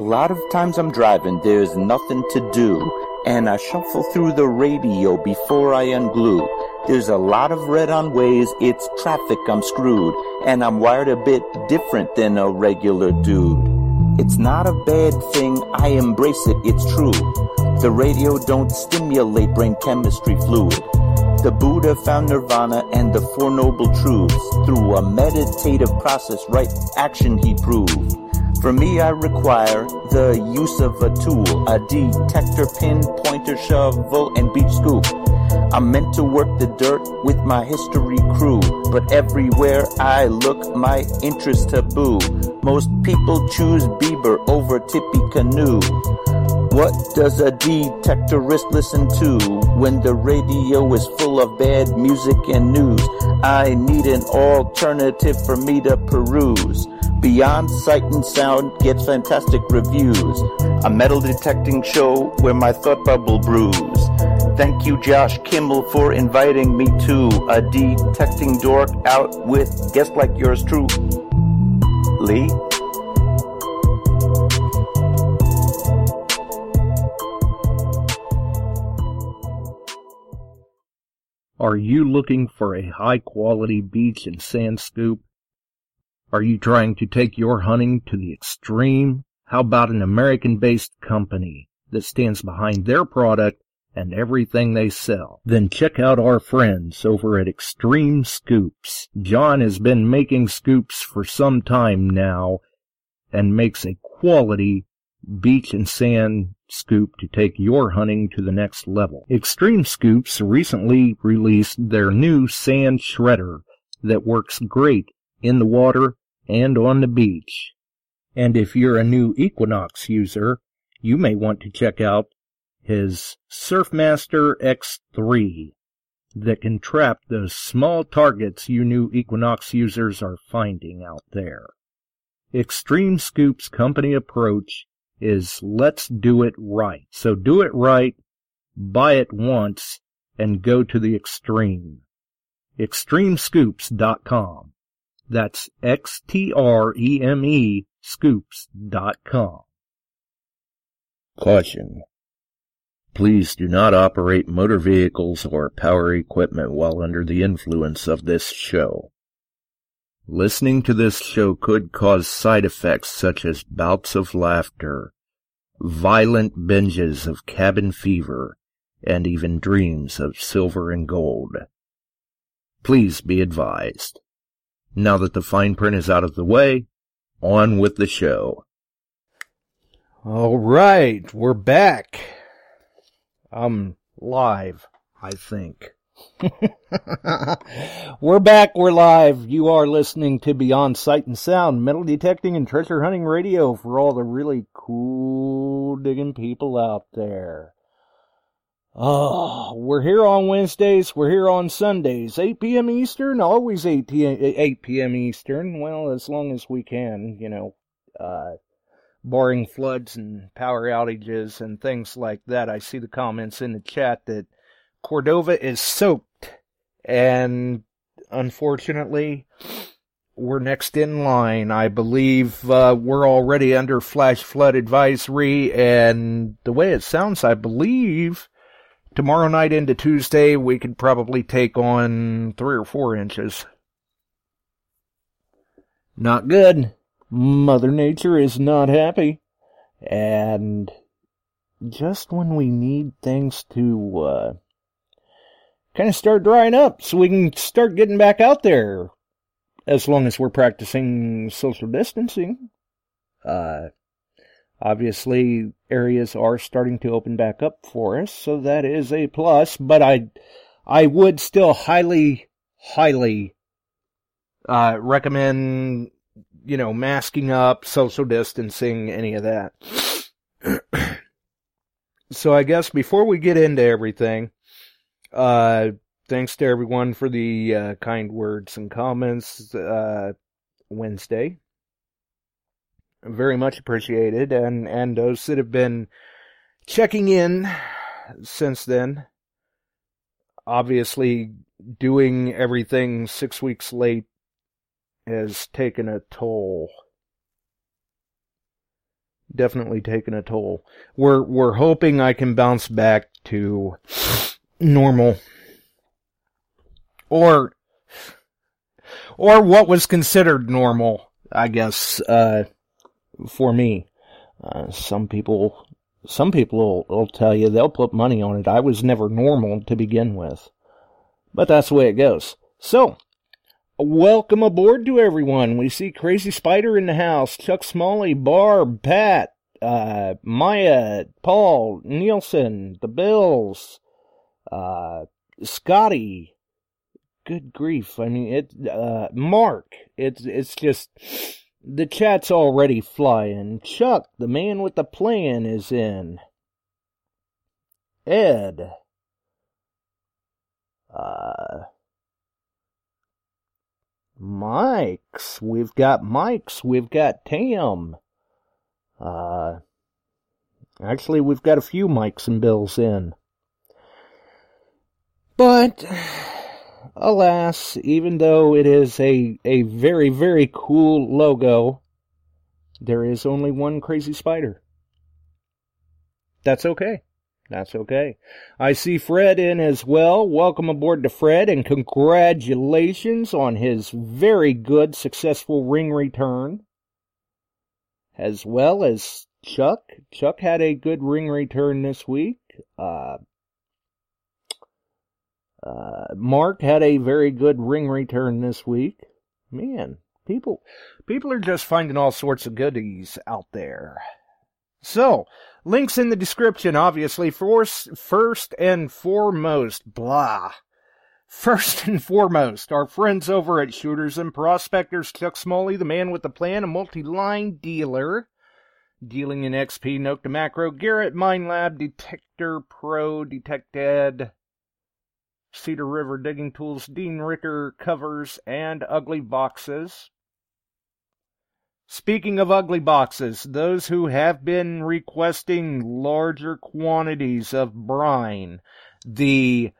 lot of times I'm driving, there's nothing to do, and I shuffle through the radio before I unglue. There's a lot of red on ways, it's traffic, I'm screwed, and I'm wired a bit different than a regular dude. It's not a bad thing, I embrace it, it's true. The radio don't stimulate brain chemistry fluid. The Buddha found nirvana and the Four Noble Truths through a meditative process, right action he proved. For me, I require the use of a tool, a detector, pin, pointer, shovel, and beach scoop. I'm meant to work the dirt with my history crew, but everywhere I look, my interest taboo. Most people choose Bieber over Tippecanoe. What does a detectorist listen to when the radio is full of bad music and news? I need an alternative for me to peruse. Beyond Sight and Sound gets fantastic reviews. A metal detecting show where my thought bubble brews. Thank you, Josh Kimmel, for inviting me to a detecting dork out with guests like yours truly. Are you looking for a high quality beach and sand scoop? Are you trying to take your hunting to the extreme? How about an American based company that stands behind their product and everything they sell? Then check out our friends over at Extreme Scoops. John has been making scoops for some time now and makes a quality beach and sand scoop to take your hunting to the next level. Extreme Scoops recently released their new sand shredder that works great in the water and on the beach. And if you're a new Equinox user, you may want to check out his Surfmaster X3 that can trap those small targets you new Equinox users are finding out there. Extreme Scoop's company approach is let's do it right. So do it right, buy it once, and go to the extreme. Extremescoops.com. That's X-T-R-E-M-E scoops.com. Caution. Please do not operate motor vehicles or power equipment while under the influence of this show. Listening to this show could cause side effects such as bouts of laughter, violent binges of cabin fever, and even dreams of silver and gold. Please be advised. Now that the fine print is out of the way, on with the show. All right, we're back. I'm live, I think. we're back, we're live. You are listening to Beyond Sight and Sound, metal detecting and treasure hunting radio for all the really cool digging people out there. Oh, we're here on Wednesdays, we're here on Sundays, 8 p.m. Eastern, always 8 p.m. 8 p.m. Eastern. Well, as long as we can, you know, uh, barring floods and power outages and things like that. I see the comments in the chat that Cordova is soaked. And unfortunately, we're next in line. I believe uh, we're already under flash flood advisory. And the way it sounds, I believe tomorrow night into Tuesday, we could probably take on three or four inches. Not good. Mother Nature is not happy. And just when we need things to, uh, kind of start drying up so we can start getting back out there as long as we're practicing social distancing. Uh, obviously areas are starting to open back up for us, so that is a plus, but I, I would still highly, highly, uh, recommend, you know, masking up, social distancing, any of that. so I guess before we get into everything, uh, thanks to everyone for the uh, kind words and comments uh, Wednesday. Very much appreciated, and and those that have been checking in since then. Obviously, doing everything six weeks late has taken a toll. definitely taken a toll. We're we're hoping I can bounce back to normal or or what was considered normal, I guess, uh, for me. Uh, some people, some people will, will tell you they'll put money on it. I was never normal to begin with, but that's the way it goes. So, welcome aboard to everyone. We see Crazy Spider in the house, Chuck Smalley, Barb, Pat, uh, Maya, Paul, Nielsen, the Bills, uh, Scotty, good grief. I mean, it, uh, Mark, it's, it's just, the chat's already flying. Chuck, the man with the plan, is in. Ed. Uh, Mike's. We've got Mike's. We've got Tam. Uh, actually, we've got a few Mikes and Bills in. But, alas, even though it is a, a very, very cool logo, there is only one crazy spider. That's okay. That's okay. I see Fred in as well. Welcome aboard to Fred and congratulations on his very good, successful ring return. As well as Chuck. Chuck had a good ring return this week. Uh, uh, Mark had a very good ring return this week. Man, people, people are just finding all sorts of goodies out there. So, links in the description, obviously. First, first and foremost, blah. First and foremost, our friends over at Shooters and Prospectors, Chuck Smalley, the man with the plan, a multi-line dealer, dealing in XP, Nokta Makro, Garrett Minelab, Detector Pro, Detected, Cedar River Digging Tools, Dean Ricker covers, and Ugly Boxes. Speaking of ugly boxes, those who have been requesting larger quantities of brine, the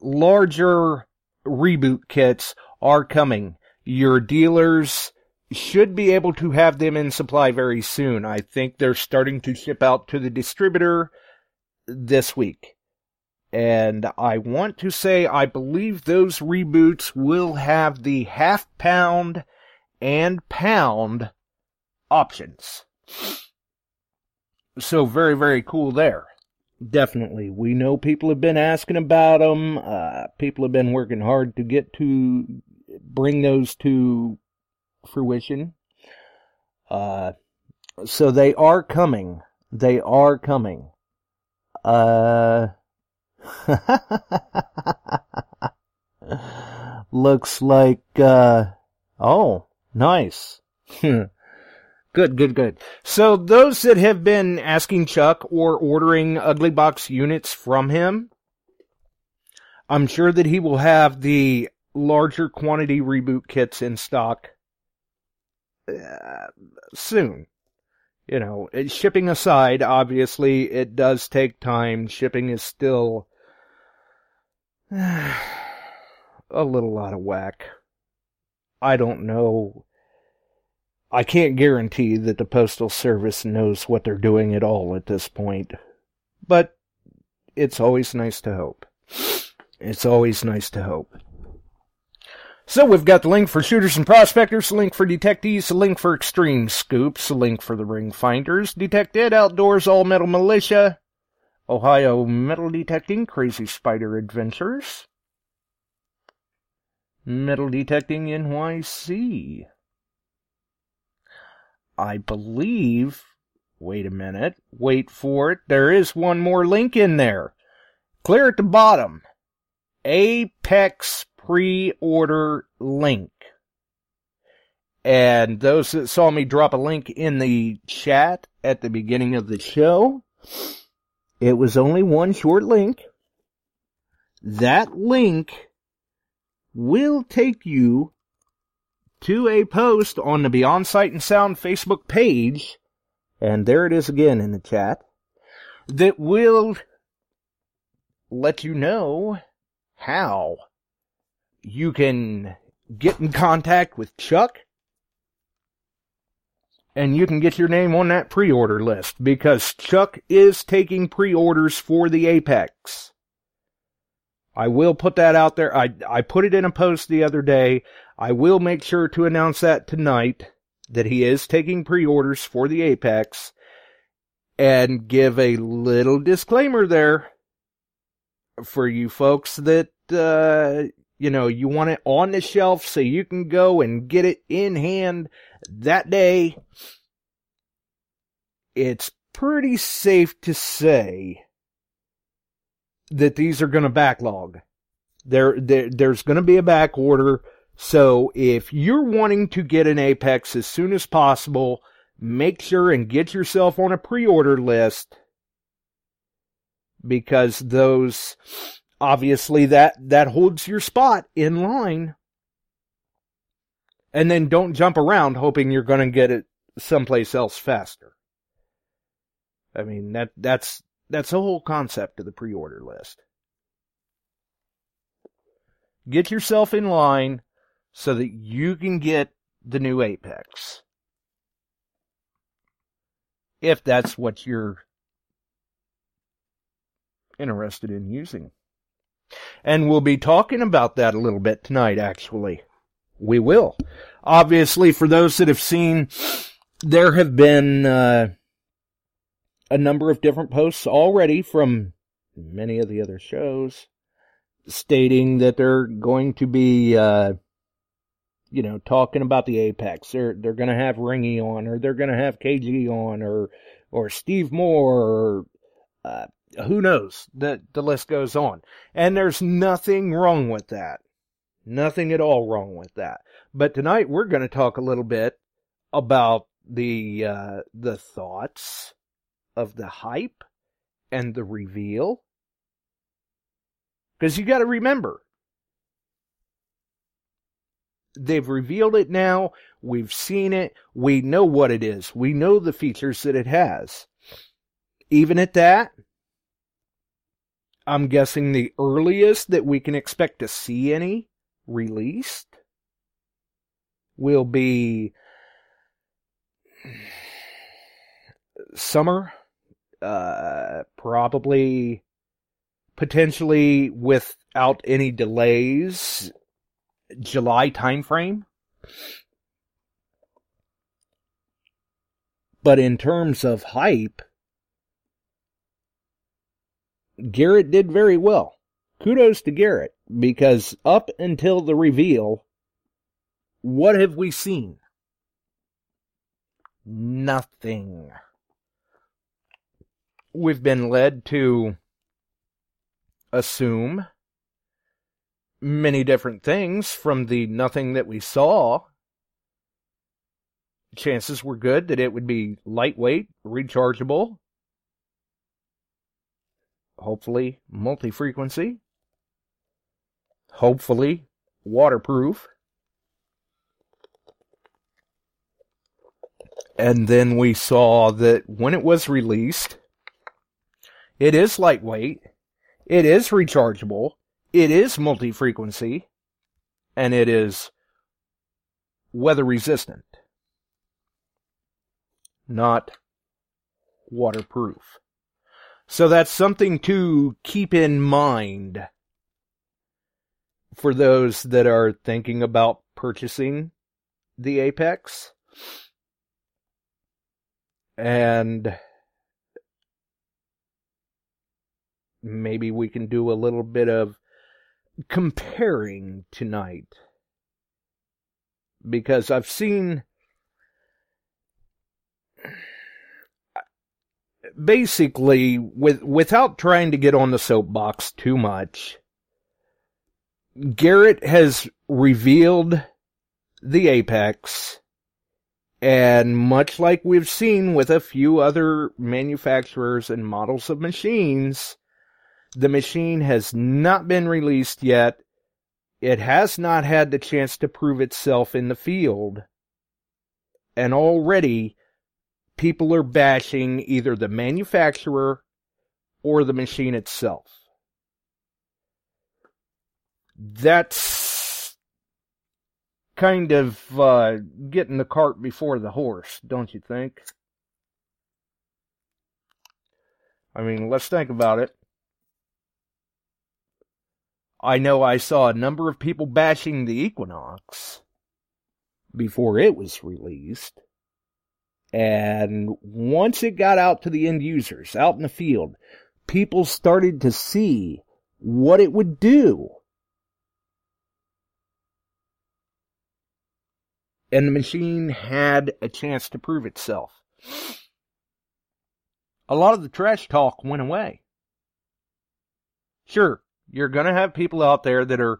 larger reboot kits are coming. Your dealers should be able to have them in supply very soon. I think they're starting to ship out to the distributor this week. And I want to say I believe those reboots will have the half pound and pound options. So very, very cool there. Definitely. We know people have been asking about them. Uh, people have been working hard to get to bring those to fruition. Uh, so they are coming. They are coming. Uh, Looks like, uh, oh, nice. good, good, good. So those that have been asking Chuck or ordering Ugly Box units from him, I'm sure that he will have the larger quantity reboot kits in stock uh, soon. You know, shipping aside, obviously, it does take time. Shipping is still a little out of whack. I don't know. I can't guarantee that the Postal Service knows what they're doing at all at this point. But it's always nice to hope. It's always nice to hope. So we've got the link for shooters and prospectors, the link for Detectees, the link for extreme scoops, the link for the ring finders, DetectEd Outdoors, all metal militia, Ohio Metal Detecting Crazy Spider Adventures. Metal Detecting NYC. I believe, wait a minute, wait for it, there is one more link in there. Clear at the bottom. Apex pre-order link. And those that saw me drop a link in the chat at the beginning of the show, it was only one short link. That link will take you to a post on the Beyond Sight and Sound Facebook page, and there it is again in the chat, that will let you know how you can get in contact with Chuck and you can get your name on that pre-order list because Chuck is taking pre-orders for the Apex. I will put that out there. I, I put it in a post the other day. I will make sure to announce that tonight that he is taking pre-orders for the Apex and give a little disclaimer there for you folks that, uh, you know, you want it on the shelf so you can go and get it in hand that day. It's pretty safe to say that these are going to backlog. There, there there's going to be a back order. So if you're wanting to get an Apex as soon as possible, make sure and get yourself on a pre-order list because those obviously that that holds your spot in line. And then don't jump around hoping you're going to get it someplace else faster. I mean that that's that's the whole concept of the pre-order list. Get yourself in line so that you can get the new Apex. If that's what you're interested in using. And we'll be talking about that a little bit tonight, actually. We will. Obviously, for those that have seen, there have been uh, a number of different posts already from many of the other shows stating that they're going to be, uh, you know, talking about the Apex. They're they're going to have Ringy on, or they're going to have KG on, or or Steve Moore, or uh, who knows? The the list goes on, and there's nothing wrong with that. Nothing at all wrong with that. But tonight we're going to talk a little bit about the uh, the thoughts of the hype and the reveal. Because you got to remember, they've revealed it now. We've seen it. We know what it is. We know the features that it has. Even at that, I'm guessing the earliest that we can expect to see any released will be summer uh, probably potentially without any delays July timeframe. But in terms of hype, Garrett did very well. Kudos to Garrett because up until the reveal, what have we seen? Nothing we've been led to assume many different things from the nothing that we saw. Chances were good that it would be lightweight, rechargeable, hopefully multi frequency, hopefully waterproof. And then we saw that when it was released, it is lightweight. It is rechargeable. It is multi-frequency. And it is weather resistant. Not waterproof. So that's something to keep in mind for those that are thinking about purchasing the Apex. And maybe we can do a little bit of comparing tonight. Because I've seen basically with without trying to get on the soapbox too much Garrett has revealed the apex and much like we've seen with a few other manufacturers and models of machines the machine has not been released yet. It has not had the chance to prove itself in the field. And already people are bashing either the manufacturer or the machine itself. That's kind of uh, getting the cart before the horse, don't you think? I mean, let's think about it. I know I saw a number of people bashing the Equinox before it was released. And once it got out to the end users, out in the field, people started to see what it would do. And the machine had a chance to prove itself. A lot of the trash talk went away. Sure, you're going to have people out there that are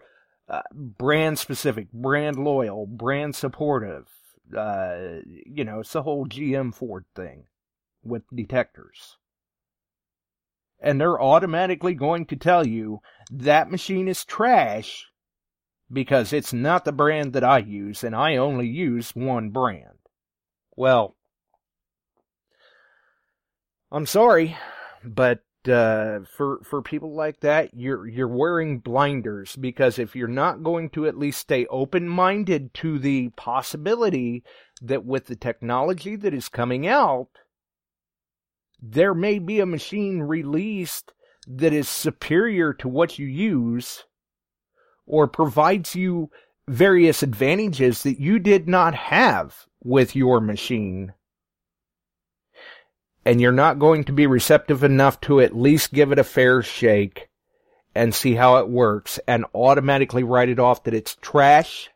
uh, brand specific, brand loyal, brand supportive. Uh, you know, it's the whole GM Ford thing with detectors. And they're automatically going to tell you that machine is trash because it's not the brand that I use and I only use one brand. Well, I'm sorry, but uh, for for people like that, you're you're wearing blinders because if you're not going to at least stay open minded to the possibility that with the technology that is coming out, there may be a machine released that is superior to what you use or provides you various advantages that you did not have with your machine and you're not going to be receptive enough to at least give it a fair shake and see how it works and automatically write it off that it's trash,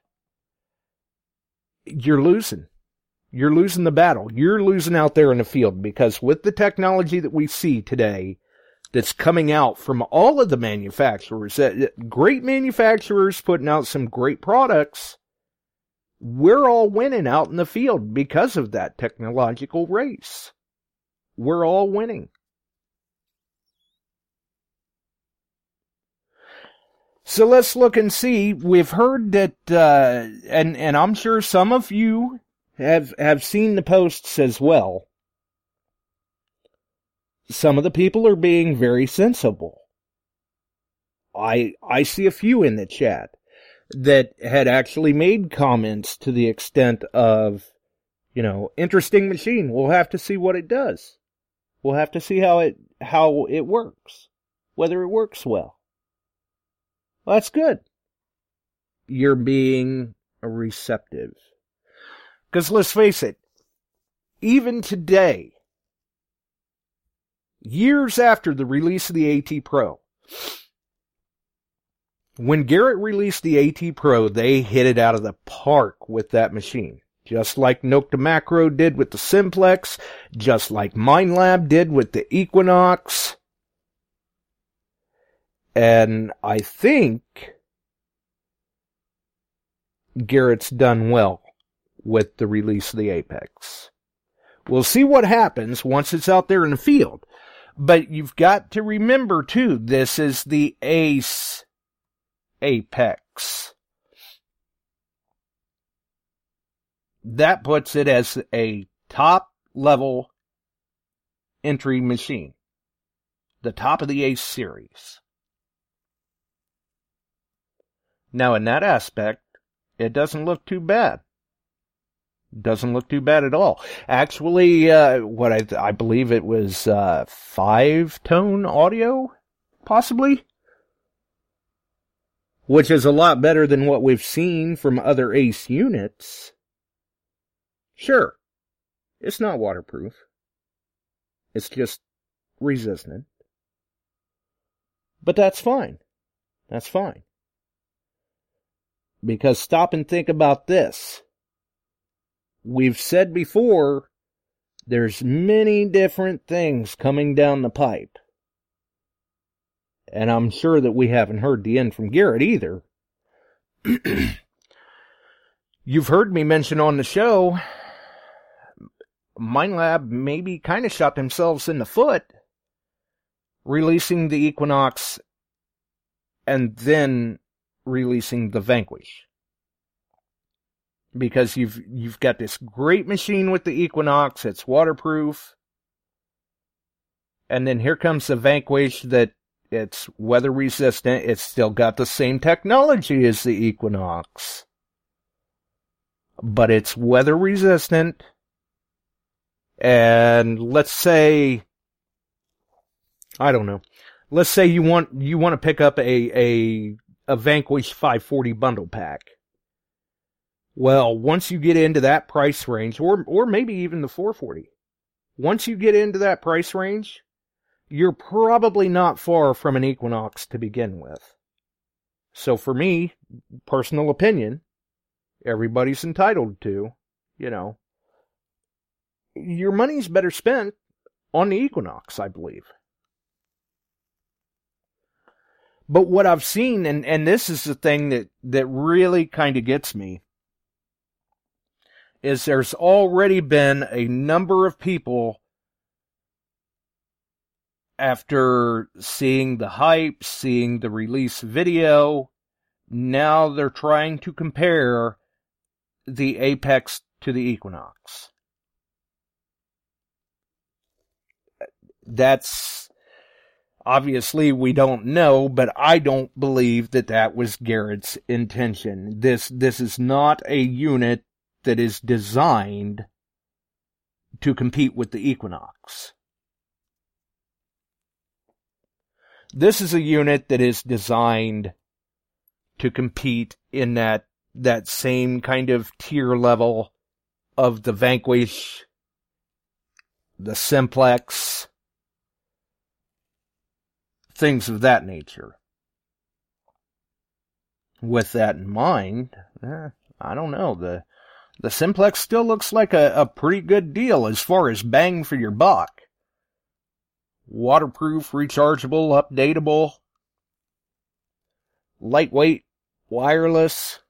you're losing. You're losing the battle. You're losing out there in the field because with the technology that we see today that's coming out from all of the manufacturers, uh, uh, great manufacturers putting out some great products, we're all winning out in the field because of that technological race. We're all winning. So let's look and see. We've heard that, uh, and and I'm sure some of you have have seen the posts as well. Some of the people are being very sensible. I I see a few in the chat that had actually made comments to the extent of, you know, interesting machine. We'll have to see what it does. We'll have to see how it how it works, whether it works well. well that's good. You're being receptive. Because let's face it, even today, years after the release of the AT Pro, when Garrett released the AT Pro, they hit it out of the park with that machine. Just like Nokta Makro did with the Simplex, just like Minelab did with the Equinox. And I think Garrett's done well with the release of the Apex. We'll see what happens once it's out there in the field. But you've got to remember too, this is the Ace Apex. That puts it as a top level entry machine. The top of the Ace series. Now, in that aspect, it doesn't look too bad. Doesn't look too bad at all. Actually, uh, what I, I believe it was, uh, five tone audio, possibly? Which is a lot better than what we've seen from other Ace units. Sure, it's not waterproof. It's just resistant. But that's fine. That's fine. Because stop and think about this. We've said before, there's many different things coming down the pipe. And I'm sure that we haven't heard the end from Garrett either. You've heard me mention on the show Minelab maybe kind of shot themselves in the foot releasing the Equinox and then releasing the Vanquish. Because you've you've got this great machine with the Equinox, it's waterproof. And then here comes the Vanquish that it's weather resistant, it's still got the same technology as the Equinox. but it's weather resistant. And let's say, I don't know, let's say you want, you want to pick up a, a, a Vanquish 540 bundle pack. Well, once you get into that price range, or, or maybe even the 440, once you get into that price range, you're probably not far from an Equinox to begin with. So for me, personal opinion, everybody's entitled to, you know, your money's better spent on the Equinox, I believe. But what I've seen, and, and this is the thing that, that really kind of gets me, is there's already been a number of people after seeing the hype, seeing the release video, now they're trying to compare the Apex to the Equinox. That's obviously we don't know, but I don't believe that that was Garrett's intention. This this is not a unit that is designed to compete with the Equinox. This is a unit that is designed to compete in that that same kind of tier level of the Vanquish, the Simplex, things of that nature. With that in mind, eh, I don't know. The the Simplex still looks like a, a pretty good deal as far as bang for your buck. Waterproof, rechargeable, updatable, lightweight, wireless.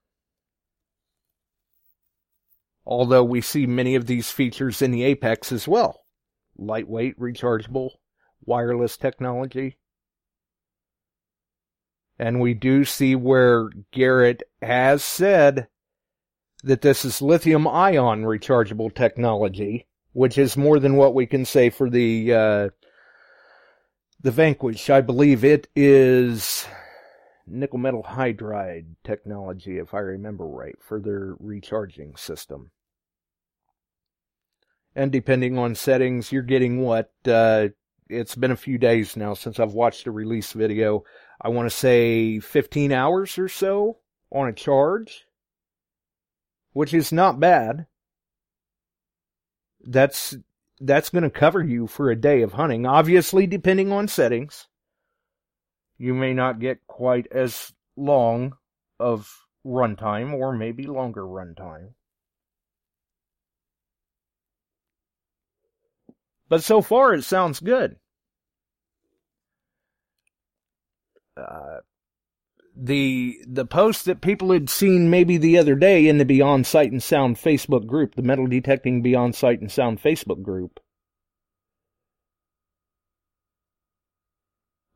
Although we see many of these features in the Apex as well. Lightweight, rechargeable, wireless technology. And we do see where Garrett has said that this is lithium ion rechargeable technology, which is more than what we can say for the uh, the Vanquish. I believe it is nickel metal hydride technology, if I remember right, for their recharging system. And depending on settings, you're getting what? Uh, it's been a few days now since I've watched a release video. I want to say 15 hours or so on a charge, which is not bad. That's that's going to cover you for a day of hunting. Obviously, depending on settings, you may not get quite as long of runtime, or maybe longer runtime. But so far, it sounds good. Uh, the the post that people had seen maybe the other day in the Beyond Sight and Sound Facebook group, the Metal Detecting Beyond Sight and Sound Facebook group.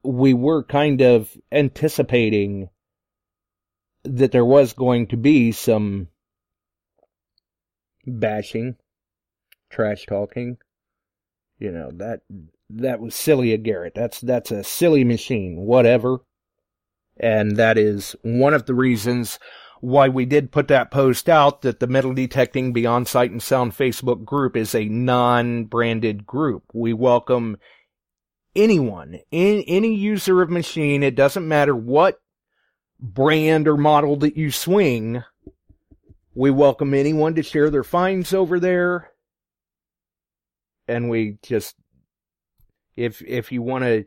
We were kind of anticipating that there was going to be some bashing, trash talking. You know, that that was silly of Garrett. That's that's a silly machine, whatever. And that is one of the reasons why we did put that post out that the Metal Detecting Beyond Sight and Sound Facebook group is a non-branded group. We welcome anyone, in, any user of machine. It doesn't matter what brand or model that you swing. We welcome anyone to share their finds over there. And we just, if, if you want to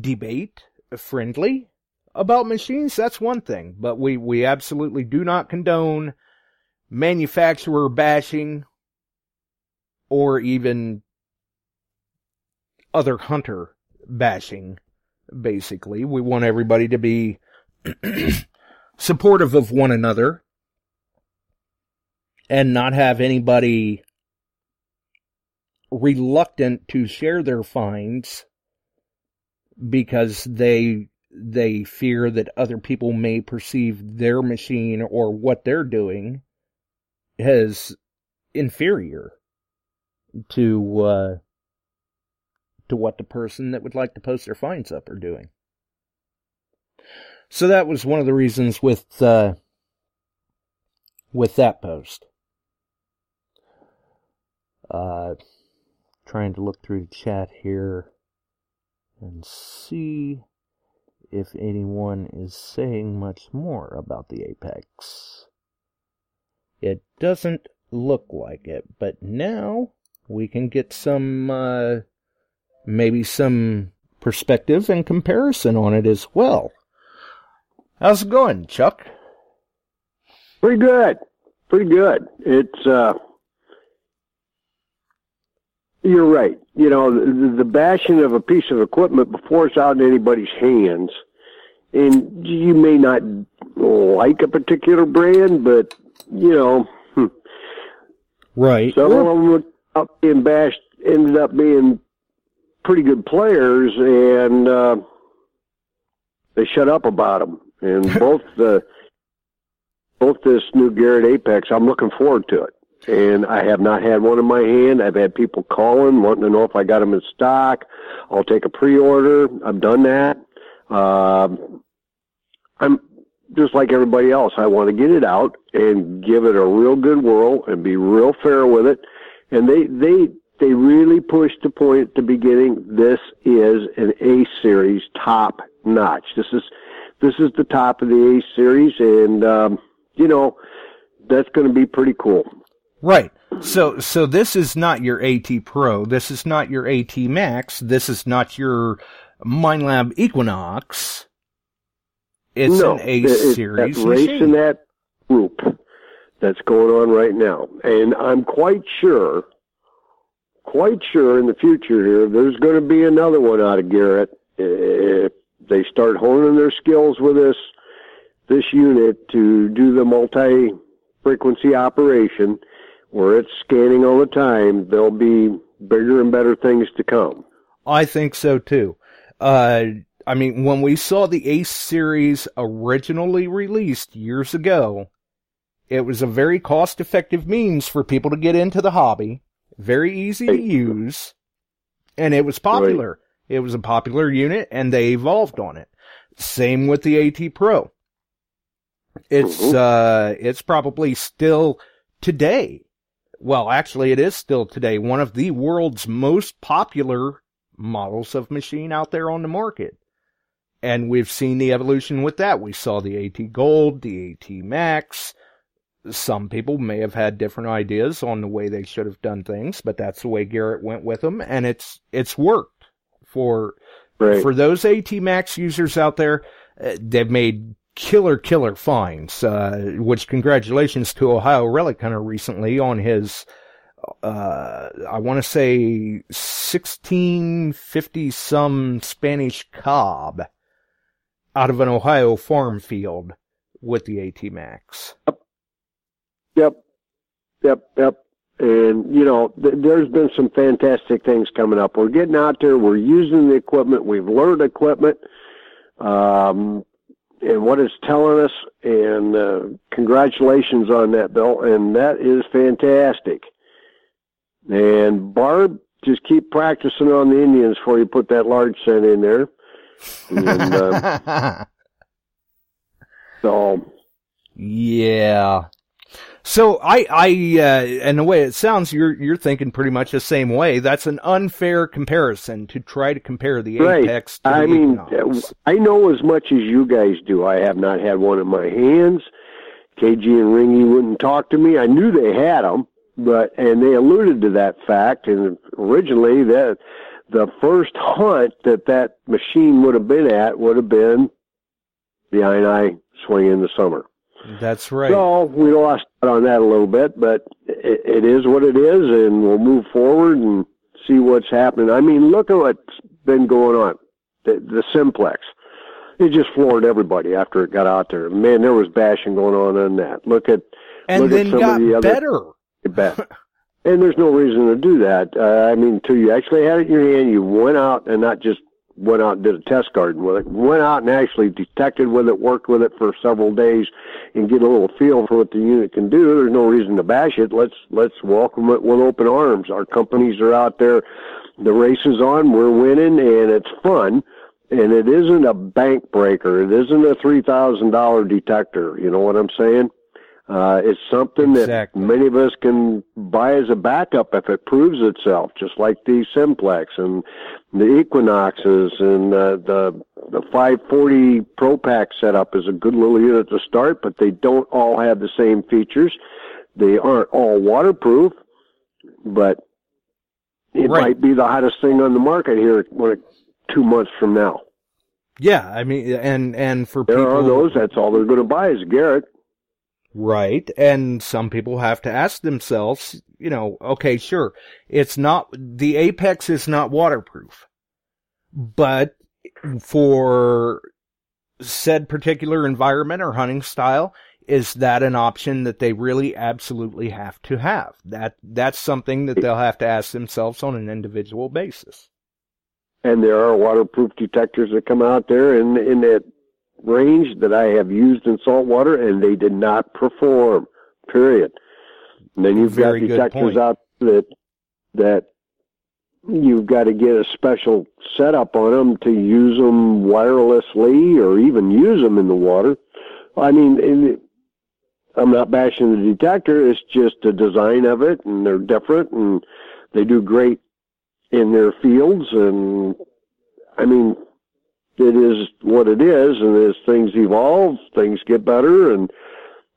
debate friendly, about machines, that's one thing. But we, we absolutely do not condone manufacturer bashing or even other hunter bashing, basically. We want everybody to be supportive of one another and not have anybody reluctant to share their finds because they they fear that other people may perceive their machine or what they're doing as inferior to uh, to what the person that would like to post their finds up are doing. So that was one of the reasons with uh, with that post. Uh, trying to look through the chat here and see if anyone is saying much more about the Apex. It doesn't look like it, but now we can get some, uh, maybe some perspective and comparison on it as well. How's it going, Chuck? Pretty good. Pretty good. It's, uh, you're right. You know, the, the bashing of a piece of equipment before it's out in anybody's hands, and you may not like a particular brand, but, you know, hmm. right. Some of them up being bashed ended up being pretty good players, and uh, they shut up about them. And both the both this new Garrett Apex, I'm looking forward to it. And I have not had one in my hand. I've had people calling, wanting to know if I got them in stock. I'll take a pre-order. I've done that. Um, I'm just like everybody else. I want to get it out and give it a real good whirl and be real fair with it. And they they they really pushed the point at the beginning. This is an A series top notch. This is this is the top of the A series, and um, you know that's going to be pretty cool. Right. So so this is not your AT Pro. This is not your AT Max. This is not your Minelab Equinox. It's no, an A it, series that race machine. in that group that's going on right now, and I'm quite sure, quite sure in the future here, there's going to be another one out of Garrett if they start honing their skills with this this unit to do the multi-frequency operation where it's scanning all the time. There'll be bigger and better things to come. I think so too. Uh, I mean, when we saw the Ace series originally released years ago, it was a very cost effective means for people to get into the hobby, very easy to use, and it was popular. It was a popular unit and they evolved on it. Same with the AT Pro. It's, Mhm. uh, it's probably still today. Well, actually it is still today one of the world's most popular models of machine out there on the market. And we've seen the evolution with that. We saw the AT Gold, the AT Max. Some people may have had different ideas on the way they should have done things, but that's the way Garrett went with them, and it's it's worked for Right. for those AT Max users out there. Uh, they've made killer killer finds. Uh, which congratulations to Ohio Relic Hunter recently on his. Uh, I want to say 1650 some Spanish cob out of an Ohio farm field with the AT Max. Yep. Yep. Yep. And, you know, th- there's been some fantastic things coming up. We're getting out there. We're using the equipment. We've learned equipment. Um, and what it's telling us. And, uh, congratulations on that, Bill. And that is fantastic. And Barb, just keep practicing on the Indians before you put that large cent in there. And, uh, so, Yeah. So I, I, uh, and the way it sounds, you're, you're thinking pretty much the same way. That's an unfair comparison to try to compare the Right. Apex to I the mean, Equinox. I know as much as you guys do. I have not had one in my hands. KG and Ringy wouldn't talk to me. I knew they had them, but and they alluded to that fact. And originally, that the first hunt that that machine would have been at would have been the I swing in the summer. That's right. So we lost on that a little bit, but it, it is what it is, and we'll move forward and see what's happening. I mean, look at what's been going on. The, the Simplex. It just floored everybody after it got out there. Man, there was bashing going on on that. Look at and look at then some got of the other- better. bet. and there's no reason to do that. Uh, I mean, until you actually had it in your hand, you went out and not just went out and did a test garden with it. Went out and actually detected with it, worked with it for several days, and get a little feel for what the unit can do. There's no reason to bash it. Let's let's welcome it with open arms. Our companies are out there. The race is on. We're winning, and it's fun. And it isn't a bank breaker. It isn't a three thousand dollar detector. You know what I'm saying? Uh, it's something Exactly. that many of us can buy as a backup if it proves itself, just like the Simplex and the Equinoxes and uh, the the 540 Pro Pack setup is a good little unit to start, but they don't all have the same features. They aren't all waterproof, but it Right. might be the hottest thing on the market here when it, two months from now. Yeah, I mean, and and for There people, are those. That's all they're going to buy is Garrett. Right? And some people have to ask themselves, you know, okay, sure, it's not the Apex is not waterproof, but for said particular environment or hunting style, is that an option that they really absolutely have to have? That that's something that they'll have to ask themselves on an individual basis. and there are waterproof detectors that come out there and in that range that I have used in saltwater, and they did not perform. Period. And then you've Very got detectors out that that you've got to get a special setup on them to use them wirelessly or even use them in the water. I mean, in, I'm not bashing the detector. It's just the design of it, and they're different, and they do great in their fields. And I mean, it is what it is. And as things evolve, things get better. And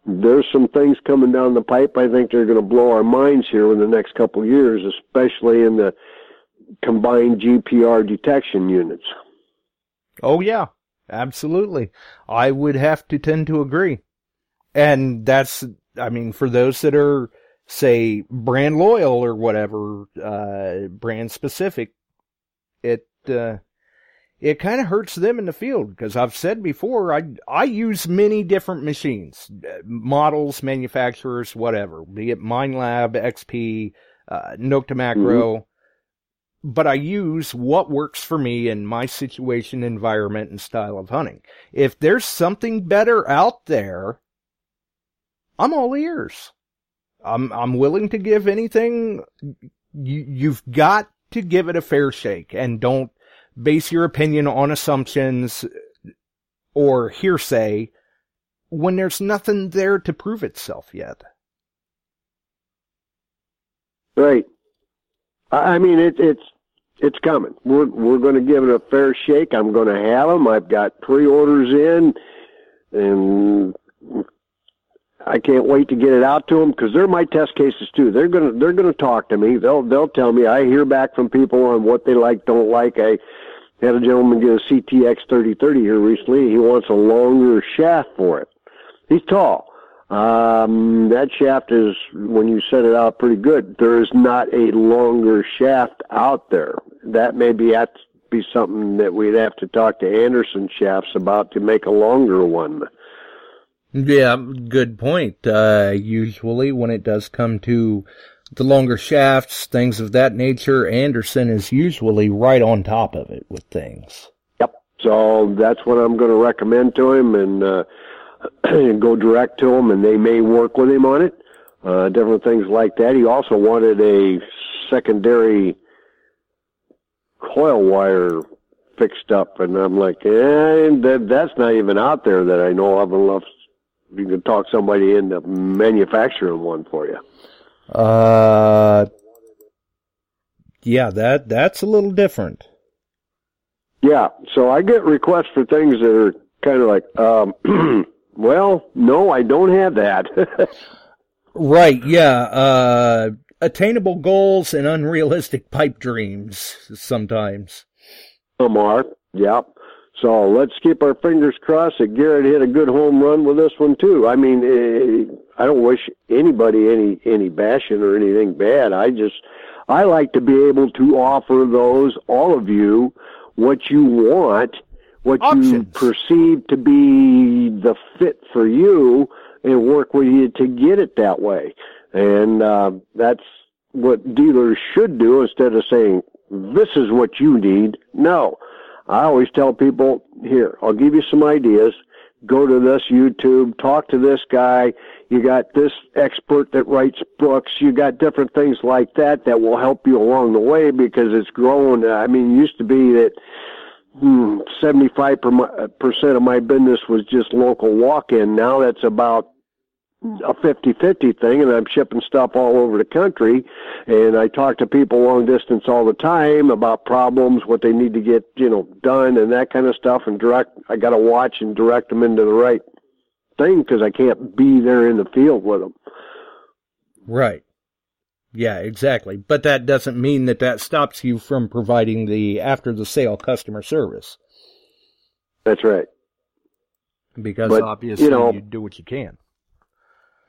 there's some things coming down the pipe. I think they're going to blow our minds here in the next couple of years, especially in the combined GPR detection units. Oh yeah, absolutely. I would have to tend to agree. And that's, I mean, for those that are, say, brand loyal or whatever, uh, brand specific, it, uh, it kind of hurts them in the field because I've said before, I, I use many different machines, uh, models, manufacturers, whatever, be it Minelab, XP, uh, Nokta Makro, but I use what works for me in my situation, environment, and style of hunting. If there's something better out there, I'm all ears. I'm I'm willing to give anything. You, you've got to give it a fair shake, and don't base your opinion on assumptions or hearsay when there's nothing there to prove itself yet. Right. I mean, it, it's it's coming. We're we're going to give it a fair shake. I'm going to have them. I've got pre-orders in, and I can't wait to get it out to them because they're my test cases too. They're gonna they're gonna talk to me. They'll they'll tell me. I hear back from people on what they like, don't like. I had a gentleman get a CTX 3030 here recently. He wants a longer shaft for it. He's tall. Um, that shaft is, when you set it out, pretty good. There is not a longer shaft out there. That may be to be something that we'd have to talk to Anderson shafts about to make a longer one. Yeah, good point. Uh, usually when it does come to the longer shafts, things of that nature, Anderson is usually right on top of it with things. Yep. So that's what I'm going to recommend to him, and uh, and go direct to him, and they may work with him on it. Uh, different things like that. He also wanted a secondary coil wire fixed up, and I'm like, eh, that that's not even out there that I know of, unless you can talk somebody into manufacturing one for you. Uh, yeah, that, that's a little different. Yeah, so I get requests for things that are kind of like, um, well, no, I don't have that. Right, yeah, uh, attainable goals and unrealistic pipe dreams sometimes. Some are, yep. So let's keep our fingers crossed that Garrett hit a good home run with this one too. I mean, eh, I don't wish anybody any any bashing or anything bad. I just I like to be able to offer those all of you what you want, what you perceive to be the fit for you, and work with you to get it that way. And uh, that's what dealers should do instead of saying this is what you need. No. I always tell people, here, I'll give you some ideas. Go to this YouTube, talk to this guy. You got this expert that writes books. You got different things like that that will help you along the way because it's grown. I mean, it used to be that hmm, 75% of my business was just local walk-in. Now that's about a 50-50 thing and I'm shipping stuff all over the country and I talk to people long distance all the time about problems, what they need to get, you know, done and that kind of stuff and direct I got to watch and direct them into the right thing because I can't be there in the field with them. Right. Yeah, exactly. But that doesn't mean that that stops you from providing the after the sale customer service. That's right. Because but, obviously you, know, you do what you can.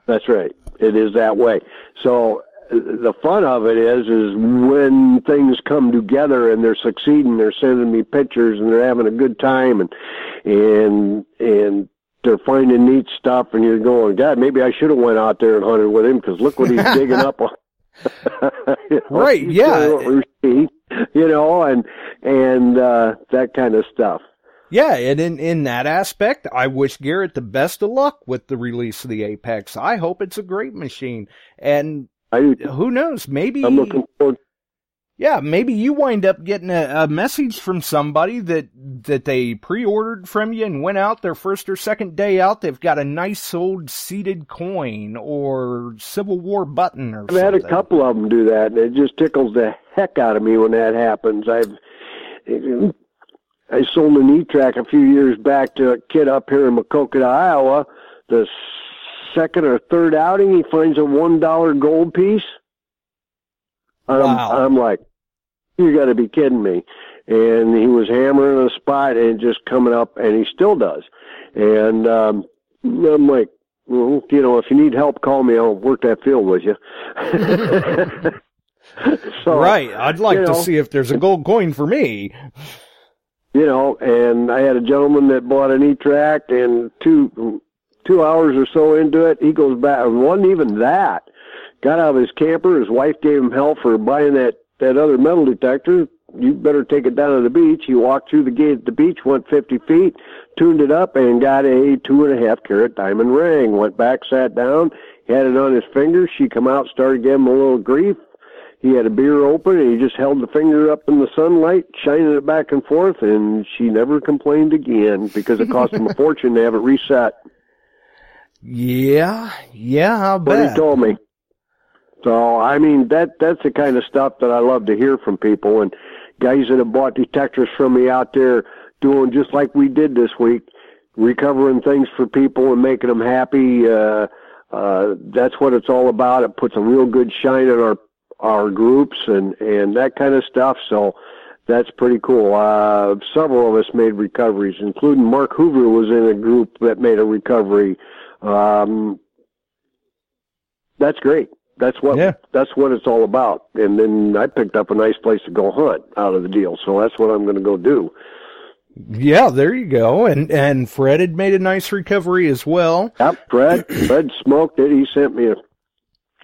That's right. It is that way. So the fun of it is, is when things come together and they're succeeding, they're sending me pictures and they're having a good time and, and, and they're finding neat stuff and you're going, God, maybe I should have went out there and hunted with him because look what he's digging up. you know, right. Yeah. You know, and, and, uh, that kind of stuff. Yeah, and in, in that aspect, I wish Garrett the best of luck with the release of the Apex. I hope it's a great machine. And I, who knows, maybe I'm looking forward. Yeah, maybe you wind up getting a, a message from somebody that that they pre-ordered from you and went out their first or second day out. They've got a nice old seated coin or Civil War button or. Something. I've something. had a couple of them do that, and it just tickles the heck out of me when that happens. I've I sold an E-Trac a few years back to a kid up here in Maquoketa, Iowa. The second or third outing, he finds a one dollar gold piece. I'm, wow. I'm like, you got to be kidding me. And he was hammering a spot and just coming up, and he still does. And um, I'm like, well, you know, if you need help, call me. I'll work that field with you. so, right. I'd like you know, to see if there's a gold coin for me you know, and I had a gentleman that bought an E-Trac and two, two hours or so into it, he goes back, wasn't even that. Got out of his camper, his wife gave him hell for buying that, that other metal detector. You better take it down to the beach. He walked through the gate at the beach, went 50 feet, tuned it up, and got a two and a half carat diamond ring. Went back, sat down, had it on his finger. She come out, started giving him a little grief he had a beer open and he just held the finger up in the sunlight, shining it back and forth, and she never complained again because it cost him a fortune to have it reset. Yeah, yeah, I'll bet. What he told me. So I mean that that's the kind of stuff that I love to hear from people and guys that have bought detectors from me out there doing just like we did this week, recovering things for people and making them happy. Uh, uh, that's what it's all about. It puts a real good shine on our our groups and and that kind of stuff. So that's pretty cool. Uh, several of us made recoveries, including Mark Hoover was in a group that made a recovery. Um, that's great. That's what yeah. that's what it's all about. And then I picked up a nice place to go hunt out of the deal, so that's what I'm going to go do. Yeah, there you go. And and Fred had made a nice recovery as well. Yep, Fred. Fred smoked it. He sent me a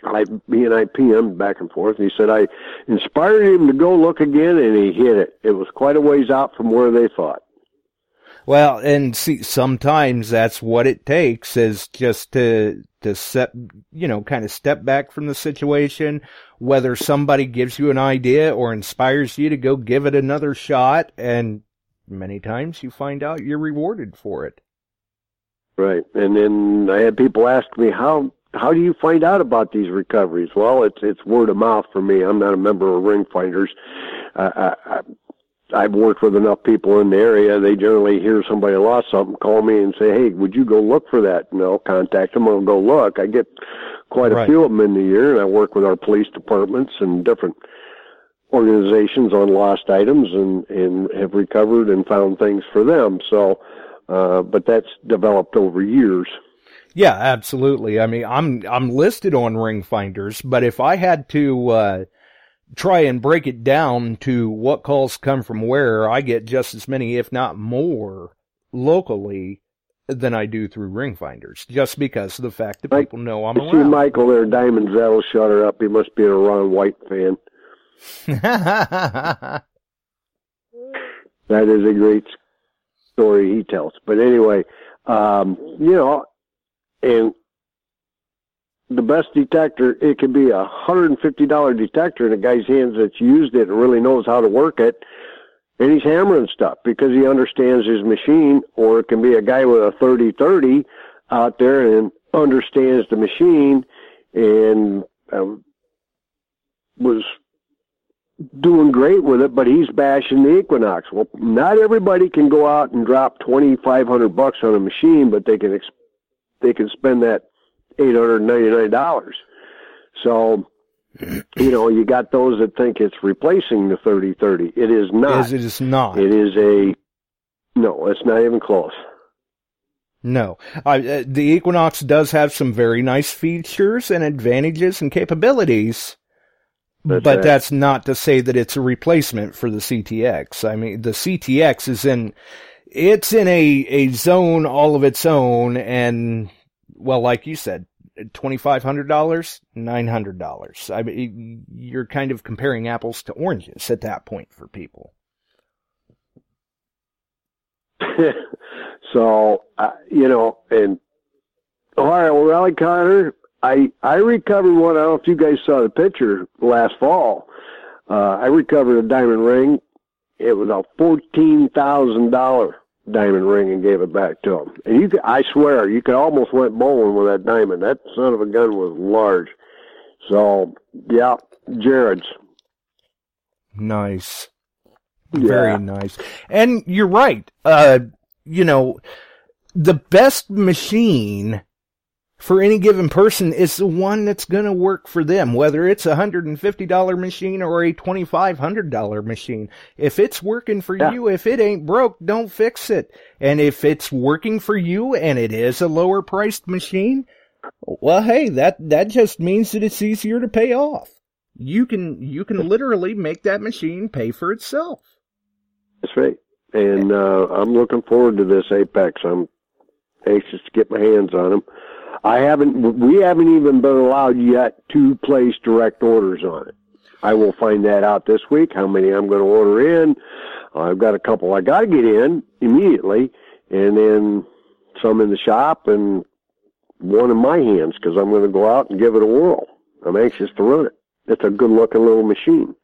I, me and I PM'd back and forth. And he said I inspired him to go look again, and he hit it. It was quite a ways out from where they thought. Well, and see, sometimes that's what it takes is just to, to set, you know, kind of step back from the situation, whether somebody gives you an idea or inspires you to go give it another shot. And many times you find out you're rewarded for it. Right. And then I had people ask me, how how do you find out about these recoveries? Well, it's it's word of mouth for me. I'm not a member of Ring Finders. Uh, I, I've worked with enough people in the area. They generally hear somebody lost something, call me and say, "Hey, would you go look for that?" And I'll contact them. I'll go look. I get quite a right. few of them in the year, and I work with our police departments and different organizations on lost items, and and have recovered and found things for them. So, uh, but that's developed over years. Yeah, absolutely. I mean, I'm I'm listed on Ring Finders, but if I had to uh, try and break it down to what calls come from where, I get just as many, if not more, locally than I do through Ring Finders, just because of the fact that people know I'm I around. See Michael there, Diamond That'll shut her up. He must be a Ron White fan. that is a great story he tells. But anyway, um, you know, and the best detector, it could be a hundred and fifty dollar detector in a guy's hands that's used it and really knows how to work it, and he's hammering stuff because he understands his machine. Or it can be a guy with a thirty thirty out there, and understands the machine and uh, was doing great with it, but he's bashing the Equinox. Well, not everybody can go out and drop twenty five hundred bucks on a machine, but they can ex- they can spend that eight hundred ninety nine dollars. So, you know, you got those that think it's replacing the thirty thirty. It is not. It is not. It is a no. It's not even close. No, uh, the Equinox does have some very nice features and advantages and capabilities. That's but right. that's not to say that it's a replacement for the CTX. I mean, the CTX is in, it's in a, a zone all of its own and, well, like you said, $2,500, $900. I mean, you're kind of comparing apples to oranges at that point for people. so uh, you know, and all right, well, Rally Connor, I I recovered one. I don't know if you guys saw the picture last fall. Uh, I recovered a diamond ring. It was a fourteen thousand dollar diamond ring and gave it back to him. And you, could, I swear, you could almost went bowling with that diamond. That son of a gun was large. So yeah, Jared's. Nice. Yeah. Very nice. And you're right. Uh, you know, the best machine for any given person is the one that's going to work for them, whether it's a $150 machine or a $2,500 machine. If it's working for Yeah. you, if it ain't broke, don't fix it. And if it's working for you and it is a lower priced machine, well, hey, that, that just means that it's easier to pay off. You can, you can literally make that machine pay for itself. That's right. And uh, I'm looking forward to this Apex. I'm anxious to get my hands on them. I haven't. We haven't even been allowed yet to place direct orders on it. I will find that out this week. How many I'm going to order in? I've got a couple I got to get in immediately, and then some in the shop and one in my hands because I'm going to go out and give it a whirl. I'm anxious to run it. It's a good looking little machine.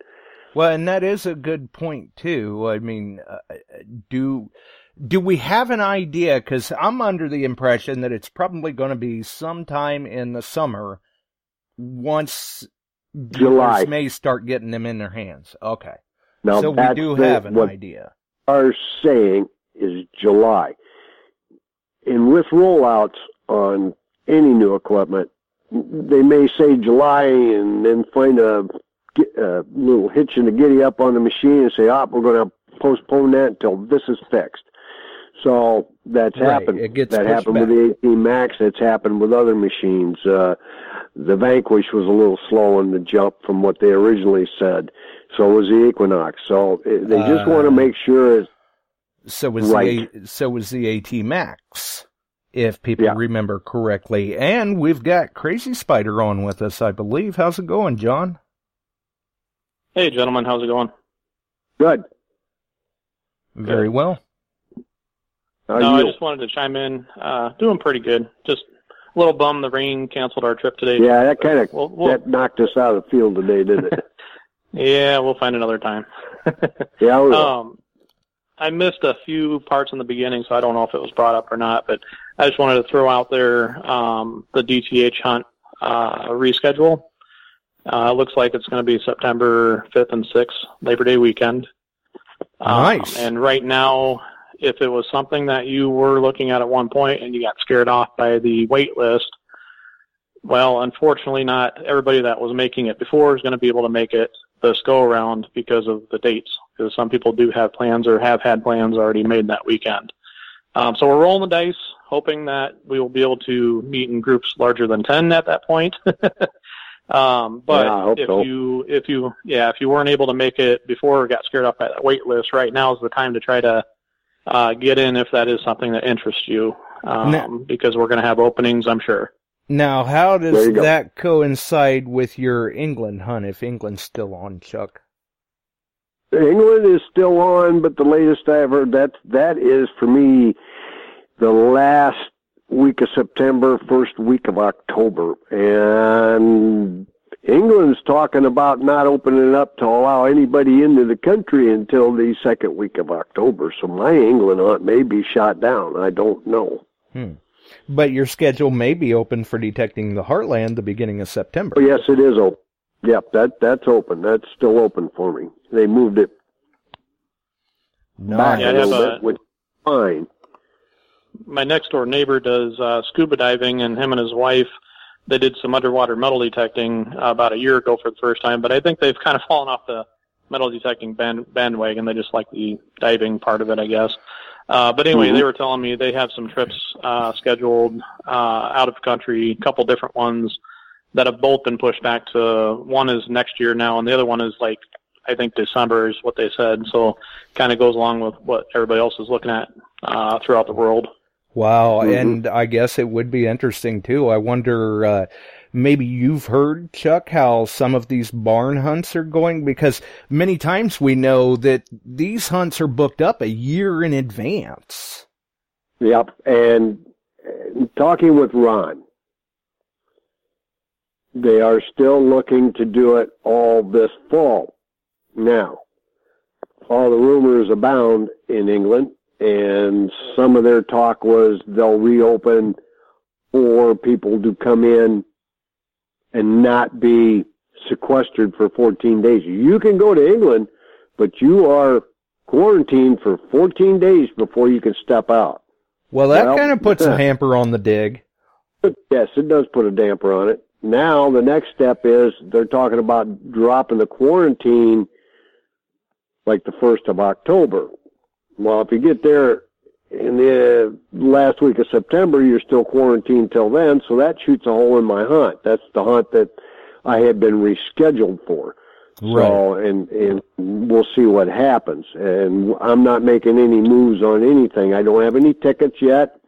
Well, and that is a good point too. I mean, uh, do do we have an idea? Because I'm under the impression that it's probably going to be sometime in the summer, once July. may start getting them in their hands. Okay, Now so we do have an what idea. Our saying is July. And with rollouts on any new equipment, they may say July and then find a, a little hitch in the giddy up on the machine and say, oh, we're going to postpone that until this is fixed. So that's Right, happened. it gets that pushed happened with the AT Max. That's happened with other machines. Uh, the Vanquish was a little slow in the jump from what they originally said. So was the Equinox. So it, they just want to Uh, make sure it's So was Right. the so was the AT Max, if people Yeah. remember correctly. And we've got Crazy Spider on with us, I believe. How's it going, John? Hey, gentlemen, how's it going? good. Very well. How no, are I just wanted to chime in. Uh, doing pretty good. Just a little bummed the rain canceled our trip today. yeah, that kind of We'll, we'll, that knocked us out of the field today, didn't it? yeah, we'll find another time. yeah, I will. um, I missed a few parts in the beginning, so I don't know if it was brought up or not. But I just wanted to throw out there um, the DTH hunt uh, reschedule. Uh, it looks like it's going to be September 5th and 6th, Labor Day weekend. Um, Nice. and right now, if it was something that you were looking at at one point and you got scared off by the wait list, well, unfortunately, not everybody that was making it before is going to be able to make it this go around because of the dates. Because some people do have plans or have had plans already made that weekend. Um, so we're rolling the dice, hoping that we will be able to meet in groups larger than ten at that point. um, but Yeah, if so. you, if you, yeah, if you weren't able to make it before or got scared off by that wait list, right now is the time to try to uh, get in if that is something that interests you. Um, Now- because we're going to have openings, I'm sure. Now, how does that coincide with your England hunt if England's still on, Chuck? England is still on, but the latest I've heard that that is for me the last week of September, first week of October, and England's talking about not opening up to allow anybody into the country until the second week of October. So my England hunt may be shot down. I don't know. Hmm. But your schedule may be open for detecting the Heartland the beginning of September. Oh, yes, it is open. Yep, that that's open. That's still open for me. They moved it back Nice. a Yeah, I have little a- bit, which is fine. my next door neighbor does uh, scuba diving, and him and his wife they did some underwater metal detecting about a year ago for the first time. But I think they've kind of fallen off the metal detecting band, bandwagon. They just like the diving part of it, I guess. Uh, but anyway, Mhm. they were telling me they have some trips uh, scheduled uh, out of country, a couple different ones that have both been pushed back to. One is next year now, and the other one is like I think December is what they said. So kind of goes along with what everybody else is looking at uh, throughout the world. Wow, Mhm. and I guess it would be interesting too. I wonder, uh, maybe you've heard, Chuck, how some of these barn hunts are going because many times we know that these hunts are booked up a year in advance. Yep, and talking with Ron, they are still looking to do it all this fall. Now, all the rumors abound in England, and some of their talk was they'll reopen for people to come in and not be sequestered for 14 days. You can go to England, but you are quarantined for 14 days before you can step out. Well, that Well, kind of puts a hamper on the dig. Yes, it does put a damper on it. Now the next step is they're talking about dropping the quarantine like the first of October. Well, if you get there in the last week of September, you're still quarantined till then, so that shoots a hole in my hunt. That's the hunt that I had been rescheduled for. Right. So, and, and we'll see what happens. And I'm not making any moves on anything. I don't have any tickets yet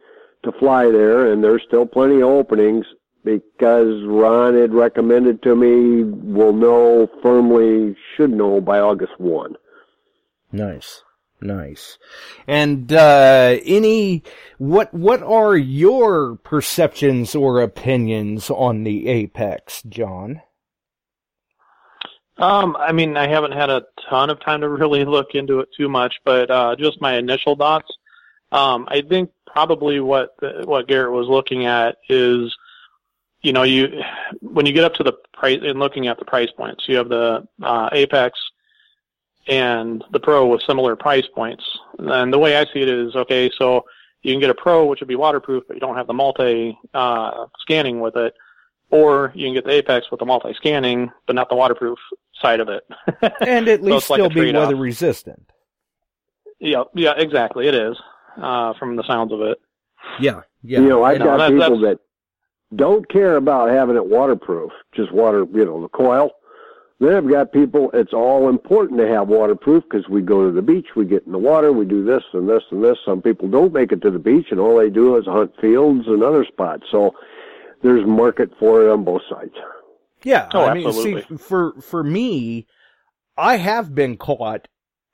to fly there, and there's still plenty of openings because Ron had recommended to me we'll know firmly, should know by August 1. Nice. Nice. And uh any what what are your perceptions or opinions on the Apex, John? Um, I mean, I haven't had a ton of time to really look into it too much, but uh, just my initial thoughts. Um, I think probably what what Garrett was looking at is, you know, you when you get up to the price and looking at the price points, you have the uh, Apex and the Pro with similar price points. And the way I see it is, okay, so you can get a Pro, which would be waterproof, but you don't have the multi uh, scanning with it, or you can get the Apex with the multi scanning, but not the waterproof side of it. And at So least like still be weather resistant. yeah, yeah, exactly. It is uh, from the sounds of it. Yeah, yeah. you know, I've know, got that- people that don't care about having it waterproof, just water, you know, the coil. Then I've got people, it's all important to have waterproof because we go to the beach, we get in the water, we do this and this and this. Some people don't make it to the beach and all they do is hunt fields and other spots. So there's market for it on both sides. Yeah, Oh, I mean, absolutely. see, for for me, I have been caught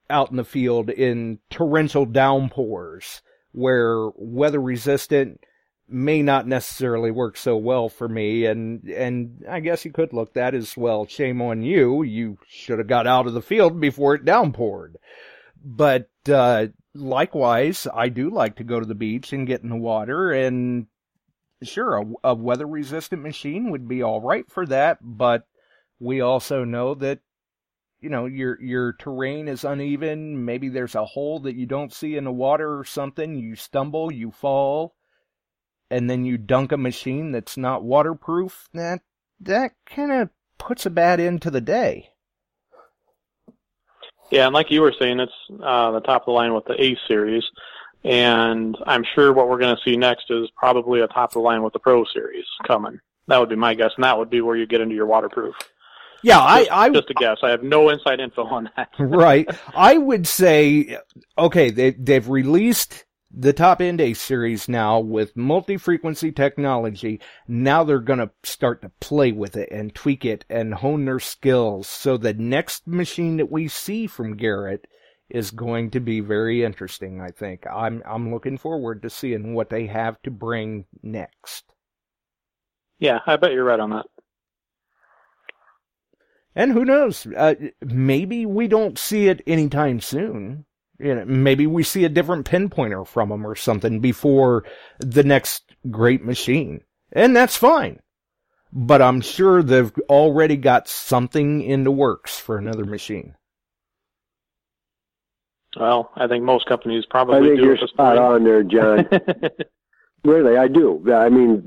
out in the field in torrential downpours where weather resistant may not necessarily work so well for me, and and I guess you could look that as well. Shame on you. You should have got out of the field before it downpoured. But uh, likewise, I do like to go to the beach and get in the water and sure, a, a weather resistant machine would be all right for that, but we also know that you know your your terrain is uneven, maybe there's a hole that you don't see in the water or something, you stumble, you fall, and then you dunk a machine that's not waterproof, that that kind of puts a bad end to the day. Yeah, and like you were saying, it's uh, the top of the line with the A series, and I'm sure what we're going to see next is probably a top of the line with the Pro series coming. That would be my guess, and that would be where you get into your waterproof. Yeah, I Just, I just a guess. I have no inside info on that. right. I would say, okay, they, they've released the top end A series now with multi-frequency technology. Now they're going to start to play with it and tweak it and hone their skills. So the next machine that we see from Garrett is going to be very interesting, I think. I'm, I'm looking forward to seeing what they have to bring next. Yeah, I bet you're right on that. And who knows? Uh, maybe we don't see it anytime soon. You know, maybe we see a different pinpointer from them or something before the next great machine. And that's fine. But I'm sure they've already got something in the works for another machine. Well, I think most companies probably I think do. you're spot point. on there, John. really, I do. I mean,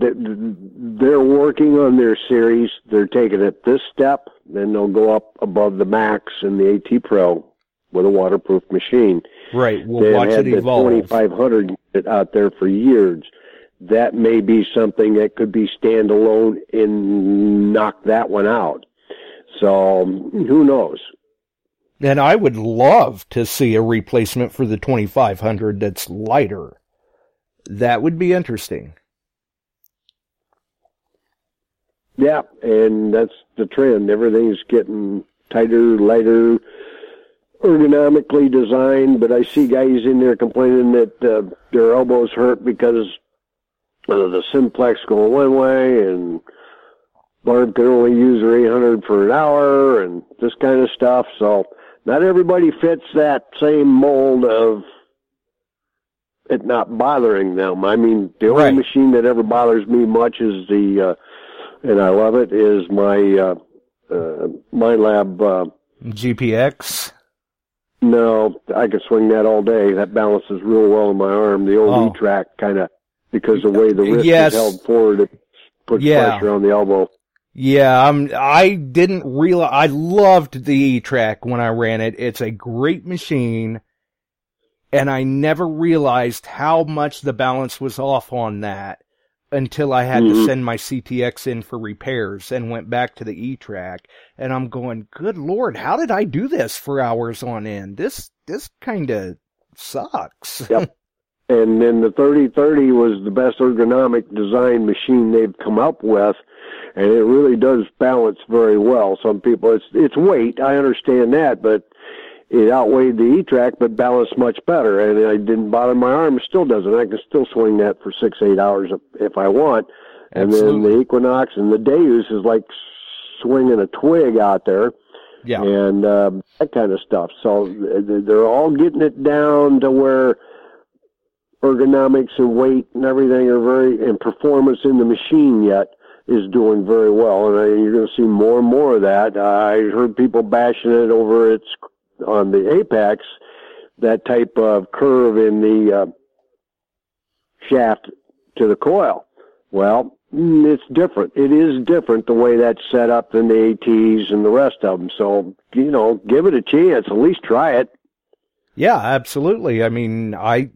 they're working on their series. They're taking it this step, then they'll go up above the Max and the AT Pro with a waterproof machine. Right. We'll They've watch had it the evolve. 2500 out there for years. That may be something that could be standalone and knock that one out. So um, who knows? And I would love to see a replacement for the 2500 that's lighter. That would be interesting. Yeah, and that's the trend. Everything's getting tighter, lighter, ergonomically designed. But I see guys in there complaining that uh, their elbows hurt because of the simplex going one way, and Barb can only use her 800 for an hour, and this kind of stuff. So not everybody fits that same mold of it not bothering them. I mean, the only Right. machine that ever bothers me much is the, uh, and I love it, is my uh, uh, Minelab. Uh, GPX. No, I could swing that all day. That balances real well in my arm. The old Oh. E-Trac kind of because the way the wrist Yes. is held forward, it puts Yeah. pressure on the elbow. Yeah, I'm, I didn't realize, I loved the E-Trac when I ran it. It's a great machine. And I never realized how much the balance was off on that until I had to Mhm. send my CTX in for repairs and went back to the E-Trac. And I'm going, good lord, how did I do this for hours on end? This, this kinda sucks. Yep. And then the 3030 was the best ergonomic design machine they've come up with, and it really does balance very well. Some people, it's it's weight, I understand that, but it outweighed the E-Trac, but balanced much better, and it didn't bother my arm. Still doesn't. I can still swing that for six, eight hours if, I want. And then the Equinox and the Deus is like swinging a twig out there Yeah. and uh, that kind of stuff. So they're all getting it down to where ergonomics and weight and everything are very and performance in the machine yet is doing very well, and you're going to see more and more of that. I heard people bashing it over its on the apex, that type of curve in the uh, shaft to the coil. Well, mm, it's different. It is different the way that's set up than the ATs and the rest of them. So, you know, give it a chance. At least try it. Yeah, absolutely. I mean, I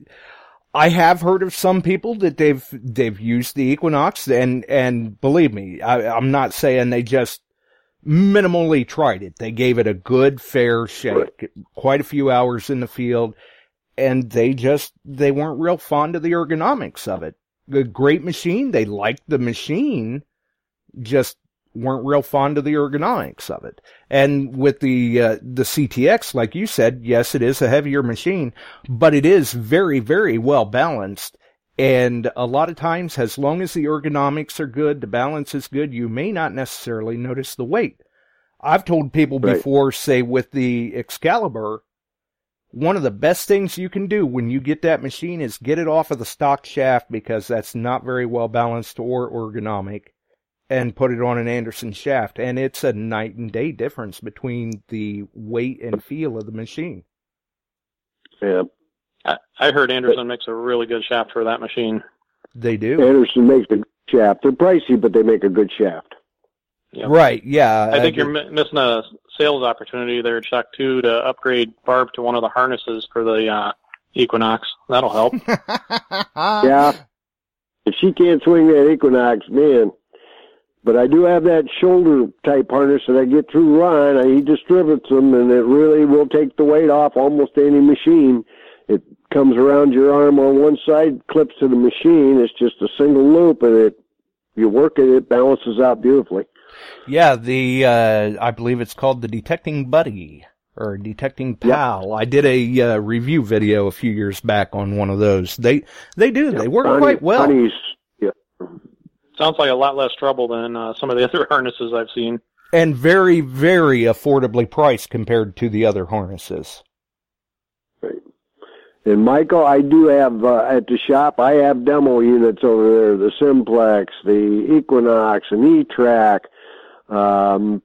I have heard of some people that they've they've used the Equinox and and believe me, I, I'm not saying they just minimally tried it. They gave it a good fair shake, quite a few hours in the field, and they just they weren't real fond of the ergonomics of it. A great machine, they liked the machine, just weren't real fond of the ergonomics of it. And with the uh, the CTX, like you said, yes, it is a heavier machine, but it is very, very well balanced. And a lot of times, as long as the ergonomics are good, the balance is good, you may not necessarily notice the weight. I've told people Right. before, say with the Excalibur, one of the best things you can do when you get that machine is get it off of the stock shaft because that's not very well balanced or ergonomic and put it on an Anderson shaft. And it's a night and day difference between the weight and feel of the machine. Yeah. I, I heard Anderson makes a really good shaft for that machine. They do. Anderson makes a shaft. They're pricey, but they make a good shaft. Yep. Right. Yeah. I think uh, you're mi- missing a sales opportunity there, Chuck, too, to upgrade Barb to one of the harnesses for the uh, Equinox. That'll help. yeah. If she can't swing that Equinox, man. But I do have that shoulder type harness that I get through Ryan. I, he distributes them, and it really will take the weight off almost any machine. It comes around your arm on one side, clips to the machine. It's just a single loop, and it you work it, it balances out beautifully. Yeah, the uh, I believe it's called the Detecting Buddy or Detecting Pal. I did a uh, review video a few years back on one of those. They they do they work Bonnie- quite well. Bonnie's, yeah. Sounds like a lot less trouble than uh, some of the other harnesses I've seen. and very very affordably priced compared to the other harnesses. And Michael, I do have uh, at the shop. I have demo units over there: the Simplex, the Equinox, and E-Trac, um,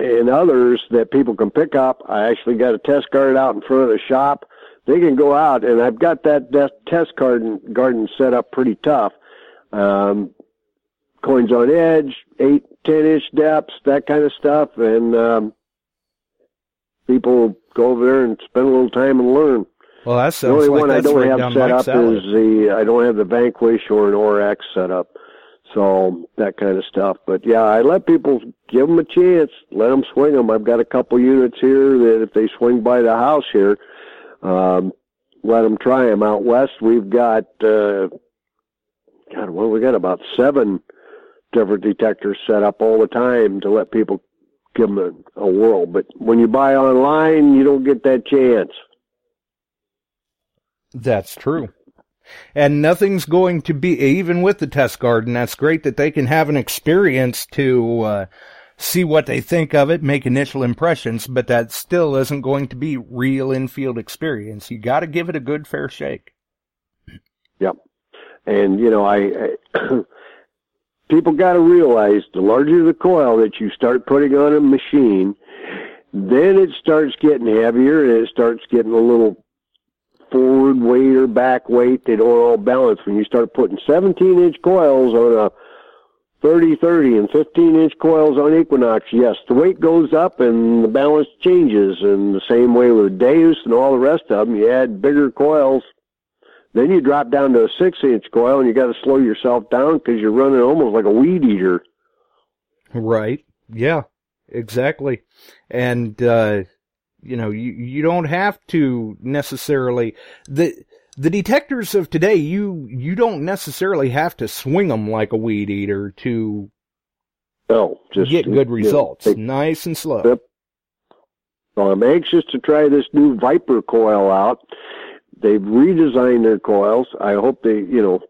and others that people can pick up. I actually got a test garden out in front of the shop. They can go out, and I've got that, that test garden garden set up pretty tough. Um, coins on edge, eight, ten inch depths, that kind of stuff, and um, people go over there and spend a little time and learn. Well, that The only like one I don't have set Mike's up alley. is the I don't have the Vanquish or an ORX set up, so that kind of stuff. But yeah, I let people give them a chance, let them swing them. I've got a couple units here that if they swing by the house here, um, let them try them. Out west, we've got uh, God, well, we got about seven different detectors set up all the time to let people give them a, a whirl. But when you buy online, you don't get that chance. That's true. And nothing's going to be, even with the test garden, that's great that they can have an experience to uh, see what they think of it, make initial impressions, but that still isn't going to be real infield experience. You got to give it a good fair shake. Yep. And you know, I, I people got to realize the larger the coil that you start putting on a machine, then it starts getting heavier and it starts getting a little forward weight or back weight. They don't all balance. When you start putting 17 inch coils on a 30 30 and 15 inch coils on Equinox, yes, the weight goes up and the balance changes. And the same way with Deus and all the rest of them, you add bigger coils. Then you drop down to a six inch coil and you got to slow yourself down because you're running almost like a weed eater. Right. Yeah, exactly. And, uh, you know, you, you don't have to necessarily, the, the detectors of today, you, you don't necessarily have to swing them like a weed eater to No, just get good results. take- nice and slow. Yep. So I'm anxious to try this new Viper coil out. They've redesigned their coils. I hope they, you know,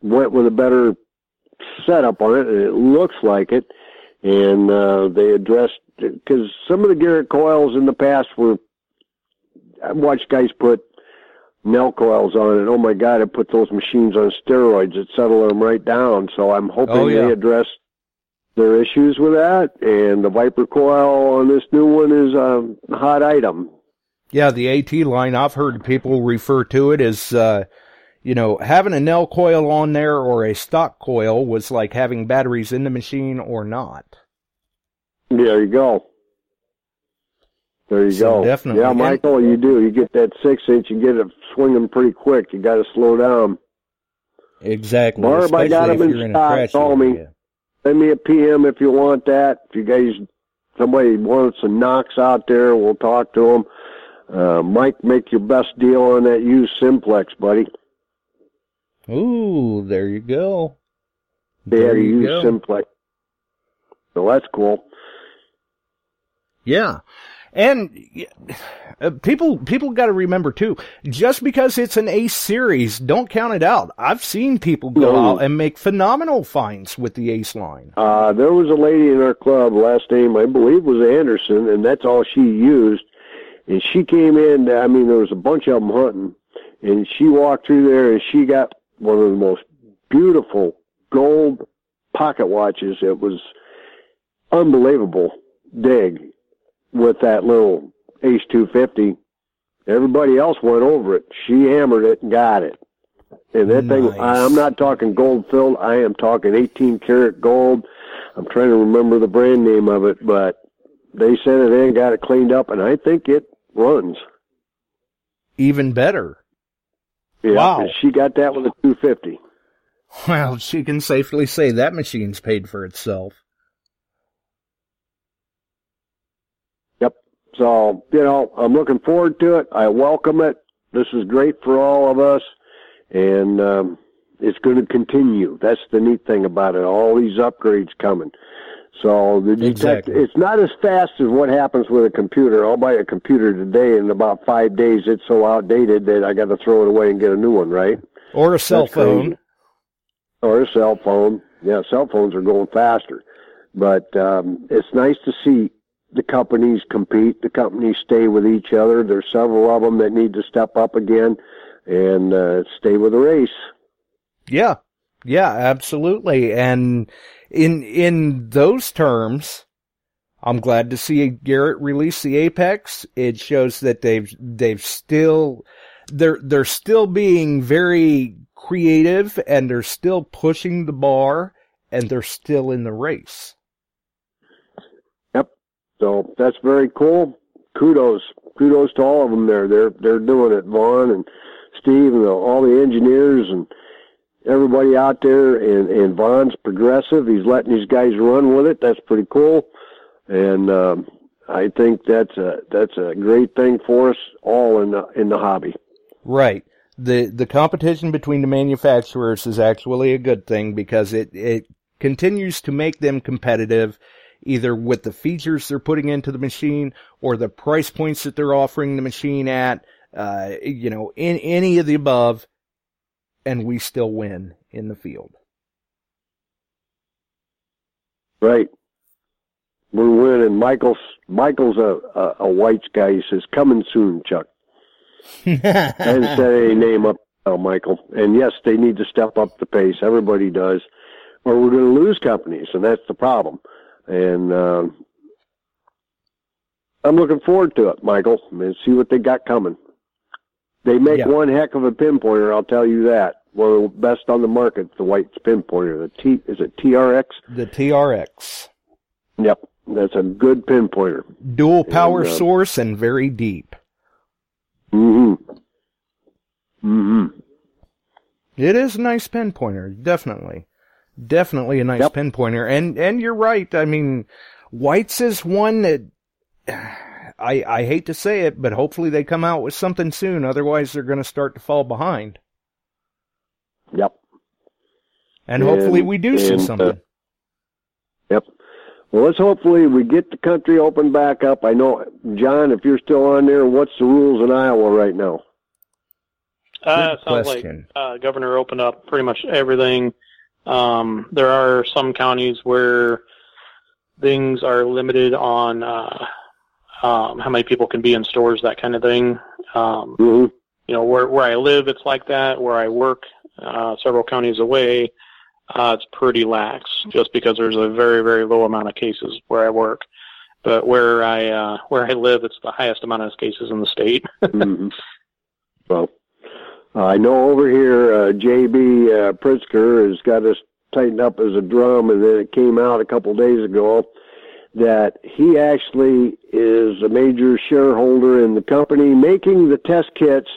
went with a better setup on it, and it looks like it. And uh, they addressed because some of the Garrett coils in the past were. I watched guys put NEL coils on it. Oh my God! It put those machines on steroids. It settled them right down. So I'm hoping Oh, yeah. they address their issues with that. And the Viper coil on this new one is a hot item. Yeah, the AT line, I've heard people refer to it as, uh, you know, having a NEL coil on there or a stock coil was like having batteries in the machine or not. There you go. There you So go. definitely. Yeah, Michael, you do. You get that six inch, you get it swinging pretty quick. You got to slow down. Exactly. Barb, I got especially 'em if in you're in stock. Call me. Send me a PM if you want that. If you guys, somebody wants some knocks out there, we'll talk to them. Uh, Mike, make your best deal on that used Simplex, buddy. Ooh, there you go. They had There a you used go. Simplex. So that's cool. Yeah. And uh, people people got to remember too, just because it's an Ace series, don't count it out. I've seen people go No. out and make phenomenal finds with the Ace line. Uh, there was a lady in our club, last name I believe was Anderson, and that's all she used. And she came in, I mean, there was a bunch of them hunting, and she walked through there and she got one of the most beautiful gold pocket watches. It was unbelievable dig with that little Ace 250. Everybody else went over it. She hammered it and got it. And that thing, Nice. I, I'm not talking gold filled. I am talking 18 karat gold. I'm trying to remember the brand name of it, but they sent it in, got it cleaned up, and I think it runs. Even better. Yeah, Wow. She got that with a 250. Well, she can safely say that machine's paid for itself. Yep. So, you know, I'm looking forward to it. I welcome it. This is great for all of us. And um, it's going to continue. That's the neat thing about it. All these upgrades coming. So the detect, Exactly. it's not as fast as what happens with a computer. I'll buy a computer today, and in about five days, it's so outdated that I got to throw it away and get a new one, right? Or a cell That's crazy. phone. or a cell phone. Yeah, cell phones are going faster. But um, it's nice to see the companies compete. The companies stay with each other. There's several of them that need to step up again and uh, stay with the race. Yeah, yeah, absolutely. And in in those terms, I'm glad to see Garrett release the Apex. It shows that they've they've still they're they're still being very creative and they're still pushing the bar and they're still in the race. Yep. So that's very cool. Kudos, kudos to all of them there. They're they're doing it, Vaughn and Steve and all the engineers and everybody out there. And and Vaughn's progressive. He's letting these guys run with it. That's pretty cool. And um, I think that's a that's a great thing for us all in the in the hobby. Right. The the competition between the manufacturers is actually a good thing because it it continues to make them competitive either with the features they're putting into the machine or the price points that they're offering the machine at, uh, you know, in any of the above, and we still win in the field. Right. We're winning. Michael's Michael's a, a, a White's guy. He says, "Coming soon, Chuck." and say a name up, oh, Michael. And yes, they need to step up the pace. Everybody does, or we're going to lose companies, and that's the problem. And uh, I'm looking forward to it, Michael. And see what they got coming. They make yeah. one heck of a pinpointer, I'll tell you that. One of the best on the market, the white pinpointer. The T is it TRX? The TRX. Yep, that's a good pinpointer. Dual power and, uh, source and very deep. Mm-hmm. Mm-hmm. It is a nice pinpointer, definitely. Definitely a nice yep. pinpointer. And and you're right. I mean, White's is one that I I hate to say it, but hopefully they come out with something soon. Otherwise, they're going to start to fall behind. Yep. And, and hopefully we do see uh, something. Uh, yep. Well, let's hopefully we get the country open back up. I know, John, if you're still on there, what's the rules in Iowa right now? Uh, sounds question. like uh, governor opened up pretty much everything. Um, there are some counties where things are limited on uh, um, how many people can be in stores, that kind of thing. Um, mm-hmm. You know, where where I live, it's like that. Where I work, uh, several counties away, uh, it's pretty lax just because there's a very, very low amount of cases where I work. But where I uh, where I live, it's the highest amount of cases in the state. mm-hmm. Well, I know over here, uh, JB uh, Pritzker has got us tightened up as a drum, and then it came out a couple days ago that he actually is a major shareholder in the company making the test kits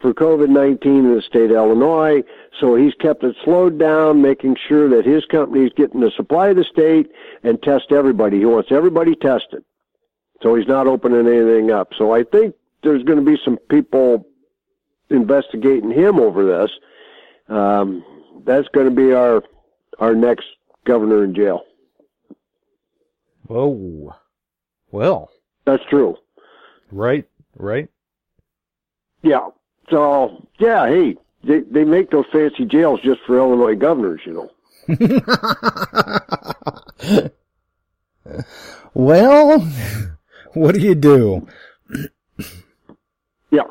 for COVID 19 in the state of Illinois. So he's kept it slowed down, making sure that his company is getting the supply of the state and test everybody. He wants everybody tested. So he's not opening anything up. So I think there's going to be some people investigating him over this. Um, that's going to be our our next governor in jail. Oh, well, that's true. Right, right. Yeah. So yeah, hey, they they make those fancy jails just for Illinois governors, you know. well, what do you do? yeah.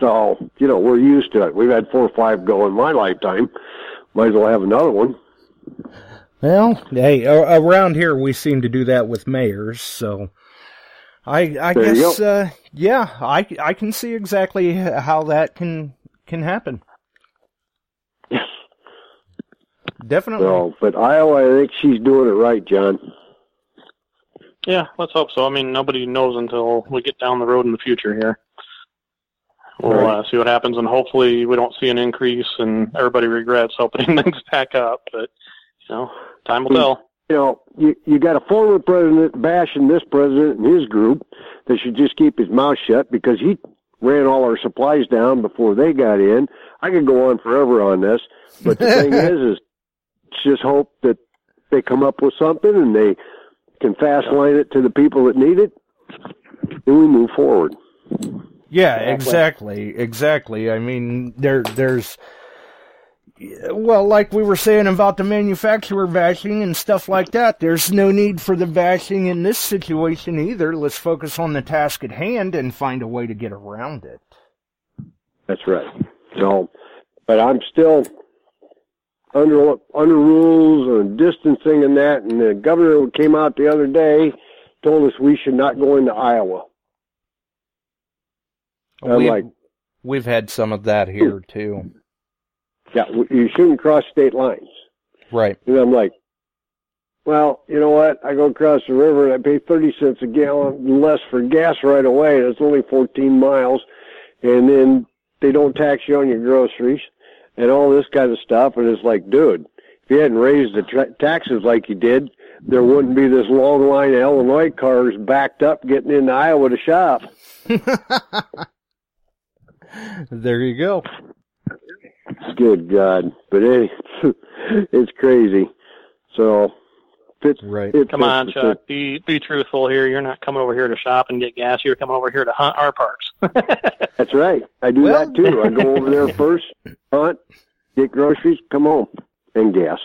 So, you know, we're used to it. We've had four or five go in my lifetime. Might as well have another one. Well, hey, around here we seem to do that with mayors, so I I there guess uh, yeah, I I can see exactly how that can can happen. Yes. Definitely. So, but Iowa, I think she's doing it right, John. Yeah, let's hope so. I mean, nobody knows until we get down the road in the future here. We'll right. uh, see what happens, and hopefully we don't see an increase, and everybody regrets opening things back up. But you know, time will tell. You know, you you got a former president bashing this president and his group that should just keep his mouth shut because he ran all our supplies down before they got in. I could go on forever on this, but the thing is, is just hope that they come up with something and they can fast line it to the people that need it, and we move forward. Yeah, exactly, exactly. I mean, there, there's well, like we were saying about the manufacturer bashing and stuff like that, there's no need for the bashing in this situation either. Let's focus on the task at hand and find a way to get around it. That's right. So, but I'm still under under rules and distancing and that. And the governor came out the other day, told us we should not go into Iowa. I'm we've, like, we've had some of that here too. Yeah, you shouldn't cross state lines. Right. And I'm like, well, you know what? I go across the river and I pay 30 cents a gallon less for gas right away. And it's only 14 miles. And then they don't tax you on your groceries and all this kind of stuff. And it's like, dude, if you hadn't raised the tra- taxes like you did, there wouldn't be this long line of Illinois cars backed up getting into Iowa to shop. there you go. Good God. But it, it's crazy. So, it's, right. It Come on, Chuck. Be be truthful here. You're not coming over here to shop and get gas. You're coming over here to hunt our parks. That's right. I do well, that too. I go over there first, hunt, get groceries, come home, and gas.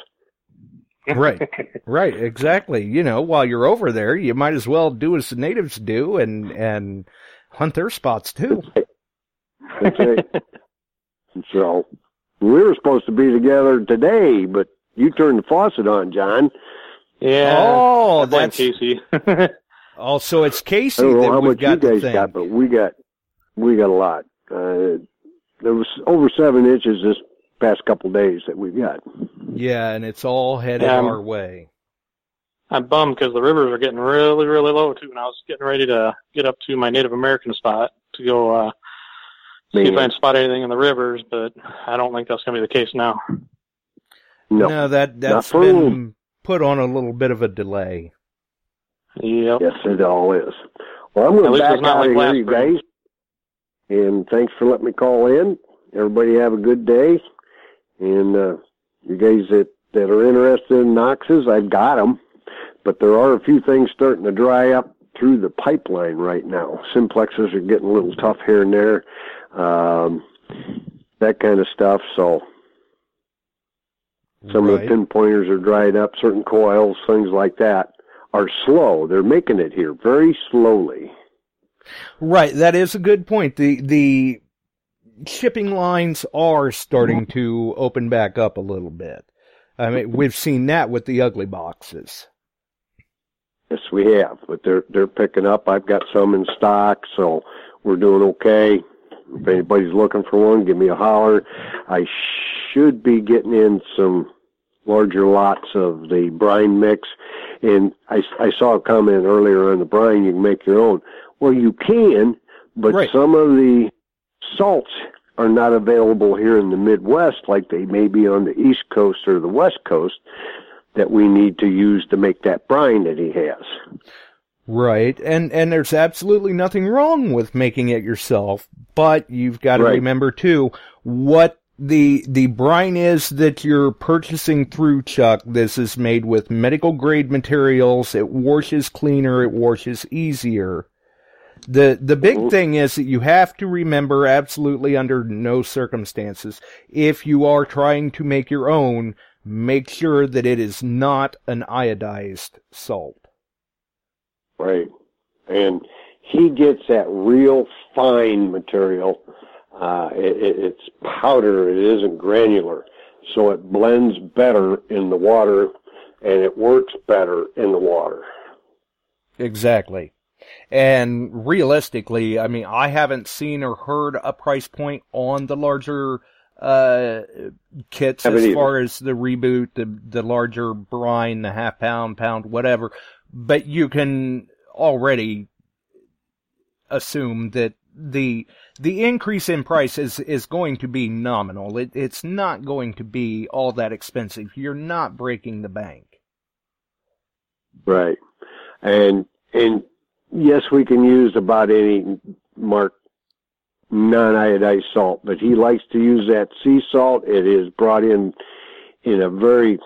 right, right, exactly. You know, while you're over there, you might as well do as the natives do and and hunt their spots too. That's right. so we were supposed to be together today, but you turned the faucet on, John. Yeah. Oh, that's Casey. also, it's Casey I don't know that how much you guys got, but we got we got a lot. Uh, there was over seven inches this past couple days that we've got. Yeah, and it's all headed Yeah, our way. I'm bummed because the rivers are getting really, really low too, and I was getting ready to get up to my Native American spot to go uh, see if I can spot anything in the rivers, but I don't think that's going to be the case now. No. that that's for been put on a little bit of a delay. Yep. Yes, it all is. Well, I'm going to back it's not out of like here, you guys. And thanks for letting me call in. Everybody have a good day. And uh, you guys that, that are interested in Knoxes, I've got them. But there are a few things starting to dry up through the pipeline right now. Simplexes are getting a little tough here and there. Um, that kind of stuff. So some of the Right. pinpointers are dried up, certain coils, things like that are slow. They're making it here very slowly. Right, that is a good point. The the shipping lines are starting to open back up a little bit. I mean, we've seen that with the ugly boxes. Yes, we have, but they're they're picking up. I've got some in stock, so we're doing okay. If anybody's looking for one, give me a holler. I should be getting in some larger lots of the brine mix, and I I saw a comment earlier on the brine. You can make your own. Well, you can, but Right. some of the salts are not available here in the Midwest like they may be on the East Coast or the West Coast that we need to use to make that brine that he has. Right, and and there's absolutely nothing wrong with making it yourself, but you've got to Right. remember too what the the brine is that you're purchasing through Chuck. This is made with medical grade materials. It washes cleaner. It washes easier. The the big thing is that you have to remember absolutely under no circumstances if you are trying to make your own, make sure that it is not an iodized salt. Right. And he gets that real fine material. Uh, it, it, it's powder. It isn't granular. So it blends better in the water and it works better in the water. Exactly. And realistically, I mean, I haven't seen or heard a price point on the larger uh kits as either. far as the reboot, the the larger brine, the half pound, pound, whatever. But you can already assume that the the increase in price is is going to be nominal. It, it's not going to be all that expensive. You're not breaking the bank. Right. And, and yes, we can use about any mark non-iodized salt, but he likes to use that sea salt. It is brought in in a very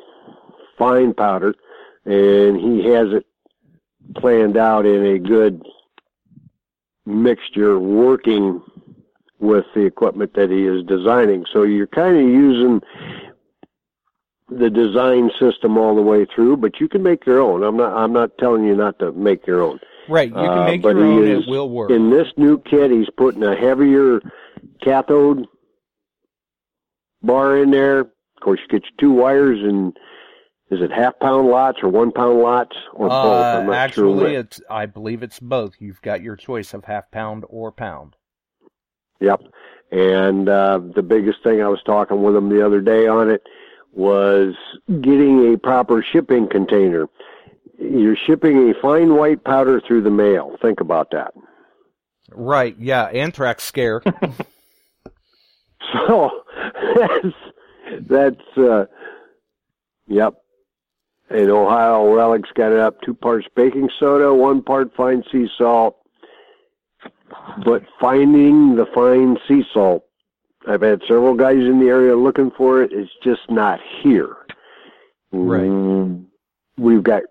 fine powder and he has it planned out in a good mixture working with the equipment that he is designing. So you're kind of using the design system all the way through, but you can make your own. I'm not I'm not telling you not to make your own. Right, you can Uh, make but your own. is It will work. In this new kit, he's putting a heavier cathode bar in there. Of course, you get your two wires and is it half pound lots or one pound lots or both? Uh, I'm not actually, sure. it's I believe it's both. You've got your choice of half pound or pound. Yep. And uh, the biggest thing I was talking with him the other day on it was getting a proper shipping container. You're shipping a fine white powder through the mail. Think about that. Right, yeah, anthrax scare. So that's that's uh, yep. And Ohio Relics got it up two parts baking soda, one part fine sea salt. But finding the fine sea salt, I've had several guys in the area looking for it. It's just not here. Right. Mm, We've got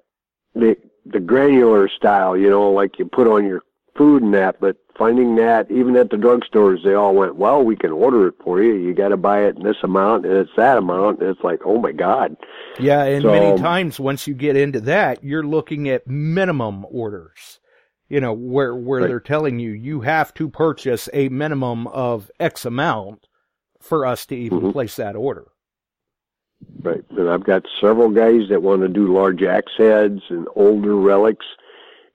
the the granular style, you know, like you put on your food and that, but finding that even at the drugstores they all went, Well, we can order it for you. You gotta buy it in this amount and it's that amount and it's like, Oh my God. yeah, and So- many times once you get into that, you're looking at minimum orders. You know, where where Right. they're telling you you have to purchase a minimum of X amount for us to even Mhm. place that order. Right. And I've got several guys that want to do large axe heads and older relics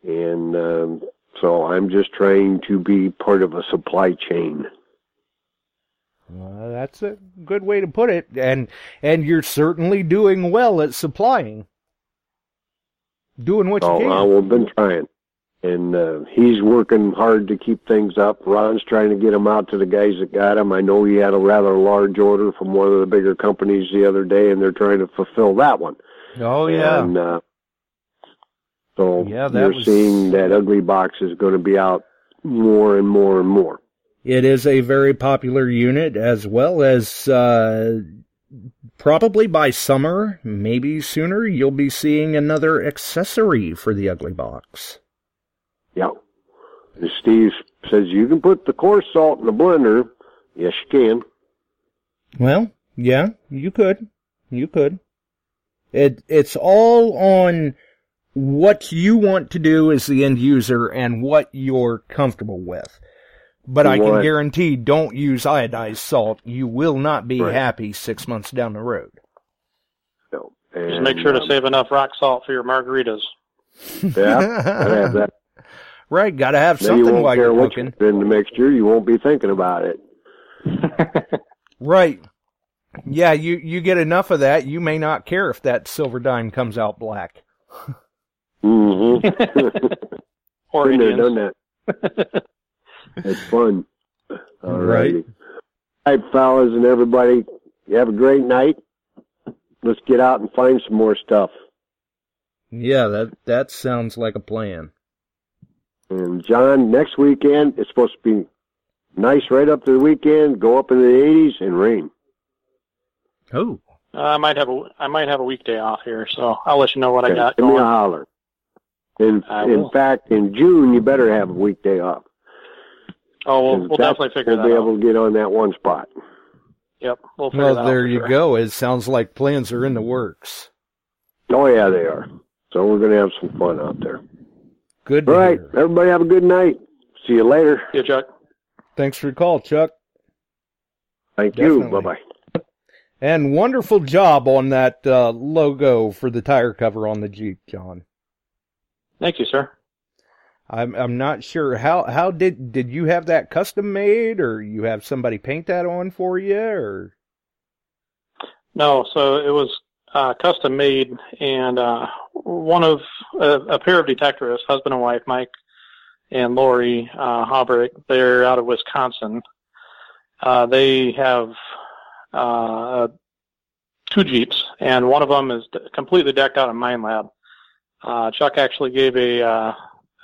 and um so I'm just trying to be part of a supply chain. Uh, that's a good way to put it, and and you're certainly doing well at supplying, doing what you Oh, can. uh, we've been trying. And uh, he's working hard to keep things up. Ron's trying to get them out to the guys that got them. I know he had a rather large order from one of the bigger companies the other day, and they're trying to fulfill that one. oh yeah, And uh, so Yeah, you're was- seeing that ugly box is going to be out more and more and more. it is a very popular unit, as well as uh, probably by summer, maybe sooner, you'll be seeing another accessory for the ugly box. Yeah. And Steve says you can put the coarse salt in the blender. Yes, you can. Well, yeah, you could. You could. It it's all on what you want to do as the end user and what you're comfortable with. But I can What- guarantee don't use iodized salt. You will not be Right. happy six months down the road. So, Just make sure to um, save enough rock salt for your margaritas. Yeah, I have that. right, gotta have Then you something won't while care you're cooking. you in the mixture. You won't be thinking about it. Right. Yeah, you, you get enough of that, you may not care if that silver dime comes out black. Mm-hmm. or Been there, done that. It's fun. All Right. righty. All right, fellas and everybody, you have a great night. Let's get out and find some more stuff. Yeah, that that sounds like a plan. And John, next weekend it's supposed to be nice right up to the weekend. Go up into the 80s and rain. Oh. Uh, I might have a I might have a weekday off here, so I'll let you know what I got Give me a holler. In in fact, in June you better have a weekday off. Oh, we'll, 'Cause we'll definitely figure that out. we'll be able to get on that one spot. Yep, we'll figure Well, that there out. you go. It sounds like plans are in the works. Oh yeah, they are. So we're going to have some fun out there. Good to All right, hear. everybody have a good night. See you later. See you, Chuck. Thanks for the call, Chuck. Thank you. Bye bye. And wonderful job on that uh, logo for the tire cover on the Jeep, John. Thank you, sir. I'm I'm not sure how how did did you have that custom made or you have somebody paint that on for you or No, so it was uh, custom made, and uh, one of a, a pair of detectives, husband and wife, Mike and Lori uh, Haubrich, they're out of Wisconsin. Uh, they have uh, two Jeeps, and one of them is completely decked out in Minelab. Uh, Chuck actually gave a uh,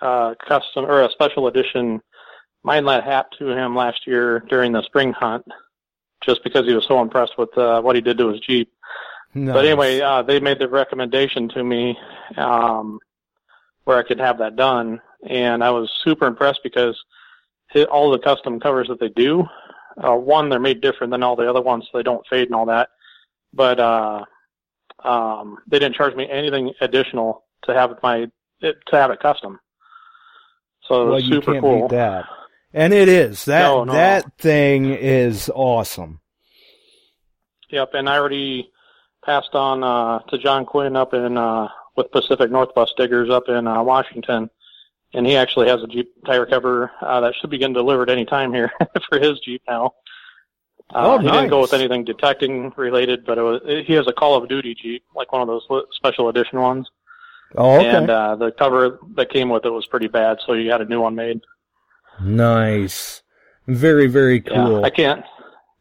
uh, custom or a special edition Minelab hat to him last year during the spring hunt, just because he was so impressed with uh, what he did to his Jeep. no? But anyway, uh, they made the recommendation to me um, where I could have that done, and I was super impressed because all the custom covers that they do, uh, one they're made different than all the other ones, so they don't fade and all that. But uh, um, they didn't charge me anything additional to have my it, to have it custom. So it well, was you super can't cool. beat that. And it is that No, no. that thing is awesome. Yep, and I already passed on uh, to John Quinn up in uh, with Pacific Northwest Diggers up in uh, Washington, and he actually has a Jeep tire cover uh, that should be getting delivered any time here for his Jeep now. Uh, Oh, He didn't go with anything detecting related, but it was, he has a Call of Duty Jeep, like one of those special edition ones, Oh, okay. and uh, the cover that came with it was pretty bad, so you had a new one made. nice. Very very cool. Yeah, I can't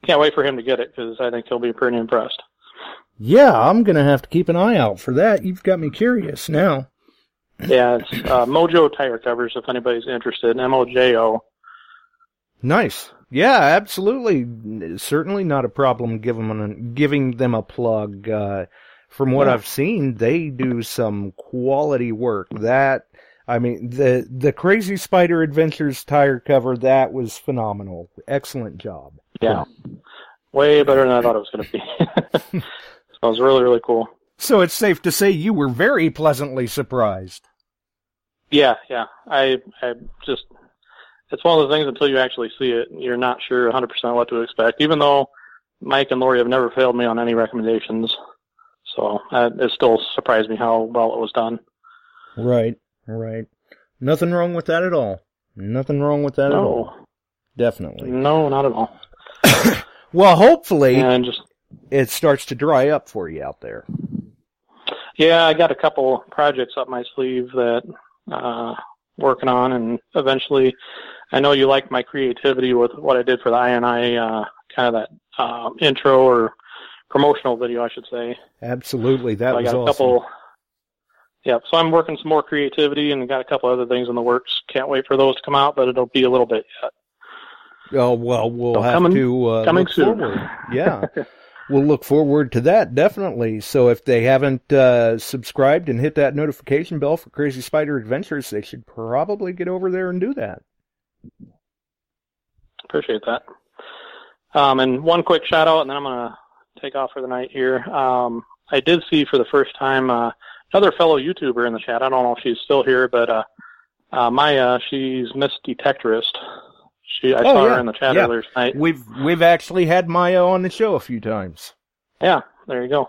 can't wait for him to get it because I think he'll be pretty impressed. Yeah, I'm gonna have to keep an eye out for that. You've got me curious now. Yeah, it's uh, Mojo Tire Covers if anybody's interested. M O J O. Nice. Yeah, absolutely. Certainly not a problem giving them a, giving them a plug. Uh, from what Yeah. I've seen, they do some quality work. That I mean, the the Crazy Spider Adventures tire cover that was phenomenal. Excellent job. Yeah. Way better than I thought it was going to be. so it was really, really cool. So it's safe to say you were very pleasantly surprised. Yeah, yeah. I, I just, it's one of those things until you actually see it, you're not sure 100% what to expect, even though Mike and Lori have never failed me on any recommendations. So uh, it still surprised me how well it was done. Right, right. Nothing wrong with that at all. Nothing wrong with that at all. Definitely. no, not at all. Well, hopefully And just, it starts to dry up for you out there. yeah, I got a couple projects up my sleeve that, uh, working on and eventually I know you like my creativity with what I did for the INI, uh, kind of that, uh, intro or promotional video, I should say. Absolutely, that So I was got a awesome. couple. Yeah, so I'm working some more creativity and got a couple other things in the works. Can't wait for those to come out, but it'll be a little bit yet. Oh well, we'll So have coming- to uh, coming look soon. forward. Yeah, we'll look forward to that definitely. So if they haven't uh, subscribed and hit that notification bell for Crazy Spider Adventures, they should probably get over there and do that. Appreciate that. Um, and one quick shout out, and then I'm gonna take off for the night here. Um, I did see for the first time uh, another fellow YouTuber in the chat. I don't know if she's still here, but uh, uh, Maya, she's Miss Detectorist. She, I Oh, saw yeah, her in the chat yeah. earlier tonight. We've we've actually had Maya on the show a few times. Yeah, there you go.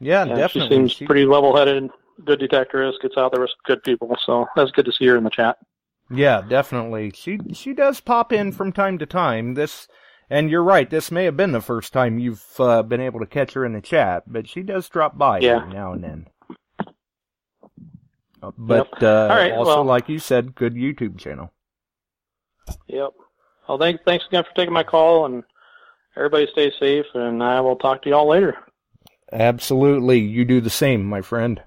Yeah, Yeah, definitely. She seems She- pretty level-headed, good detectorist. Gets out there with good people, so that's good to see her in the chat. Yeah, definitely. She she does pop in from time to time. This, and you're right. This may have been the first time you've uh, been able to catch her in the chat, but she does drop by Yeah. every now and then. Uh, But uh, All right, also, well- like you said, good YouTube channel. Yep. Well, thanks, thanks again for taking my call, and everybody stay safe, and I will talk to y'all later. Absolutely, you do the same, my friend.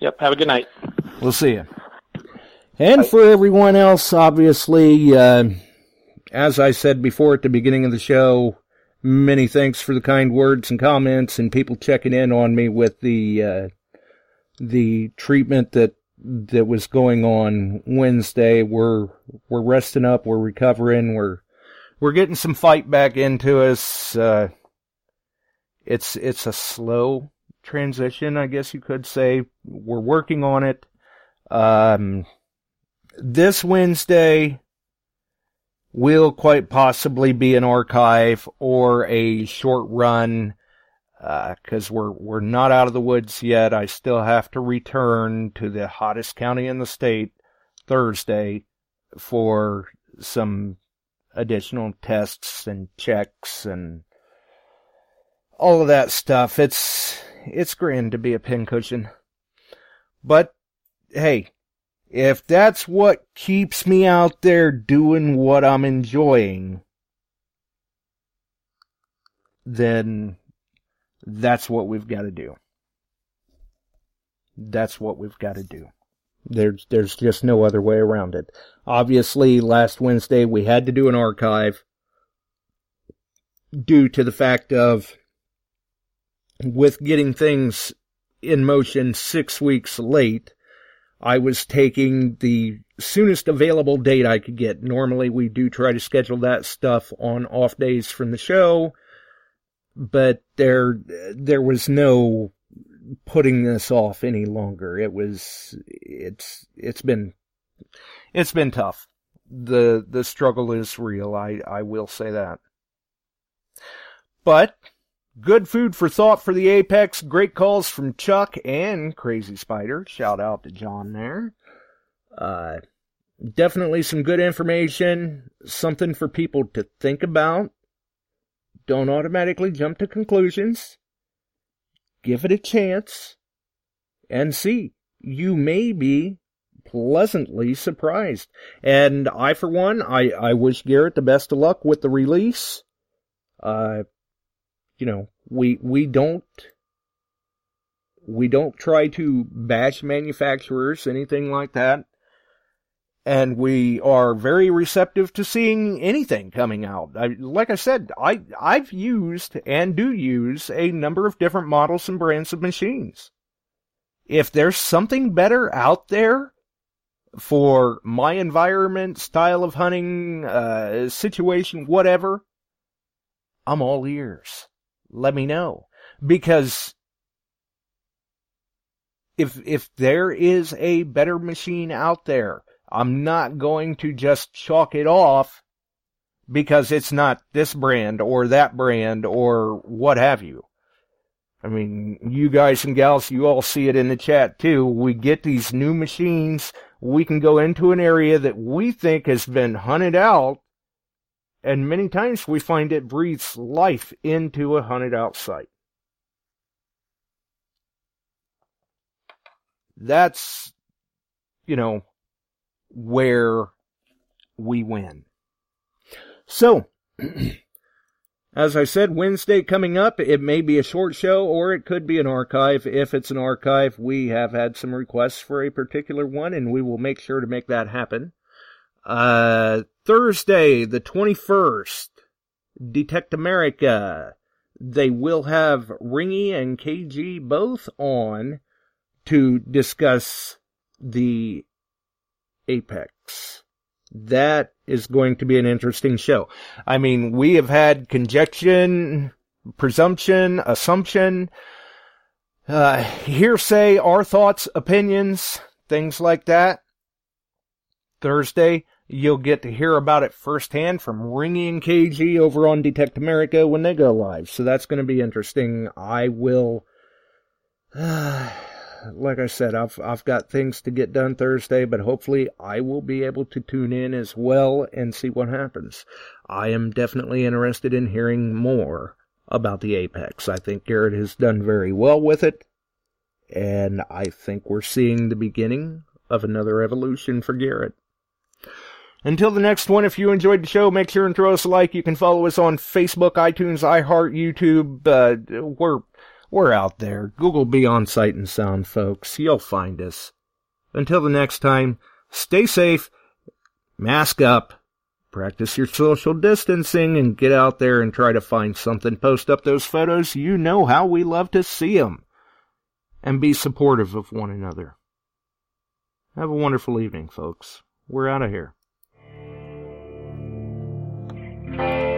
Yep. Have a good night. We'll see you. And for everyone else, obviously, uh, as I said before at the beginning of the show, many thanks for the kind words and comments and people checking in on me with the uh, the treatment that that was going on Wednesday. We're we're resting up, we're recovering, we're we're getting some fight back into us. Uh, it's it's a slow transition, I guess you could say. We're working on it. Um, this Wednesday will quite possibly be an archive or a short run uh, because we're we're not out of the woods yet. I still have to return to the hottest county in the state Thursday for some additional tests and checks and all of that stuff. It's it's grand to be a pincushion. But hey, if that's what keeps me out there doing what I'm enjoying, then that's what we've got to do. That's what we've got to do. There's there's just no other way around it. Obviously, last Wednesday we had to do an archive due to the fact of with getting things in motion 6 weeks late, I was taking the soonest available date I could get. Normally we do try to schedule that stuff on off days from the show, but there, there was no putting this off any longer. It was, it's, it's been, it's been tough. The, the struggle is real. I, I will say that. But, good food for thought for the Apex. Great calls from Chuck and Crazy Spider. Shout out to John there. Uh, definitely some good information, something for people to think about. Don't automatically jump to conclusions. Give it a chance and see. You may be pleasantly surprised. And I, for one, I, I wish Garrett the best of luck with the release. Uh, you know, we, we don't, we don't try to bash manufacturers, anything like that and we are very receptive to seeing anything coming out. I, like I said, I, I've used and do use a number of different models and brands of machines. If there's something better out there for my environment, style of hunting, uh, situation, whatever, I'm all ears. Let me know. Because if, if there is a better machine out there, I'm not going to just chalk it off because it's not this brand or that brand or what have you. I mean, you guys and gals, you all see it in the chat too. We get these new machines. We can go into an area that we think has been hunted out. And many times we find it breathes life into a hunted out site. That's, you know, where we win. So, as I said, Wednesday coming up, it may be a short show or it could be an archive. If it's an archive, we have had some requests for a particular one and we will make sure to make that happen. Uh, Thursday, the 21st, Detect America. They will have Ringy and KG both on to discuss the Apex. That is going to be an interesting show. I mean, we have had conjecture, presumption, assumption, uh, hearsay, our thoughts, opinions, things like that. Thursday, you'll get to hear about it firsthand from Ringy and KG over on Detect America when they go live. So that's going to be interesting. I will. Uh, like I said, I've I've got things to get done Thursday, but hopefully I will be able to tune in as well and see what happens. I am definitely interested in hearing more about the Apex. I think Garrett has done very well with it, and I think we're seeing the beginning of another evolution for Garrett. Until the next one, if you enjoyed the show, make sure and throw us a like. You can follow us on Facebook, iTunes, iHeart, YouTube. Uh, we're we're out there. Google Beyond Sight and Sound, folks. You'll find us. Until the next time, stay safe, mask up, practice your social distancing, and get out there and try to find something. Post up those photos. You know how we love to see them. And be supportive of one another. Have a wonderful evening, folks. We're out of here. Thank you.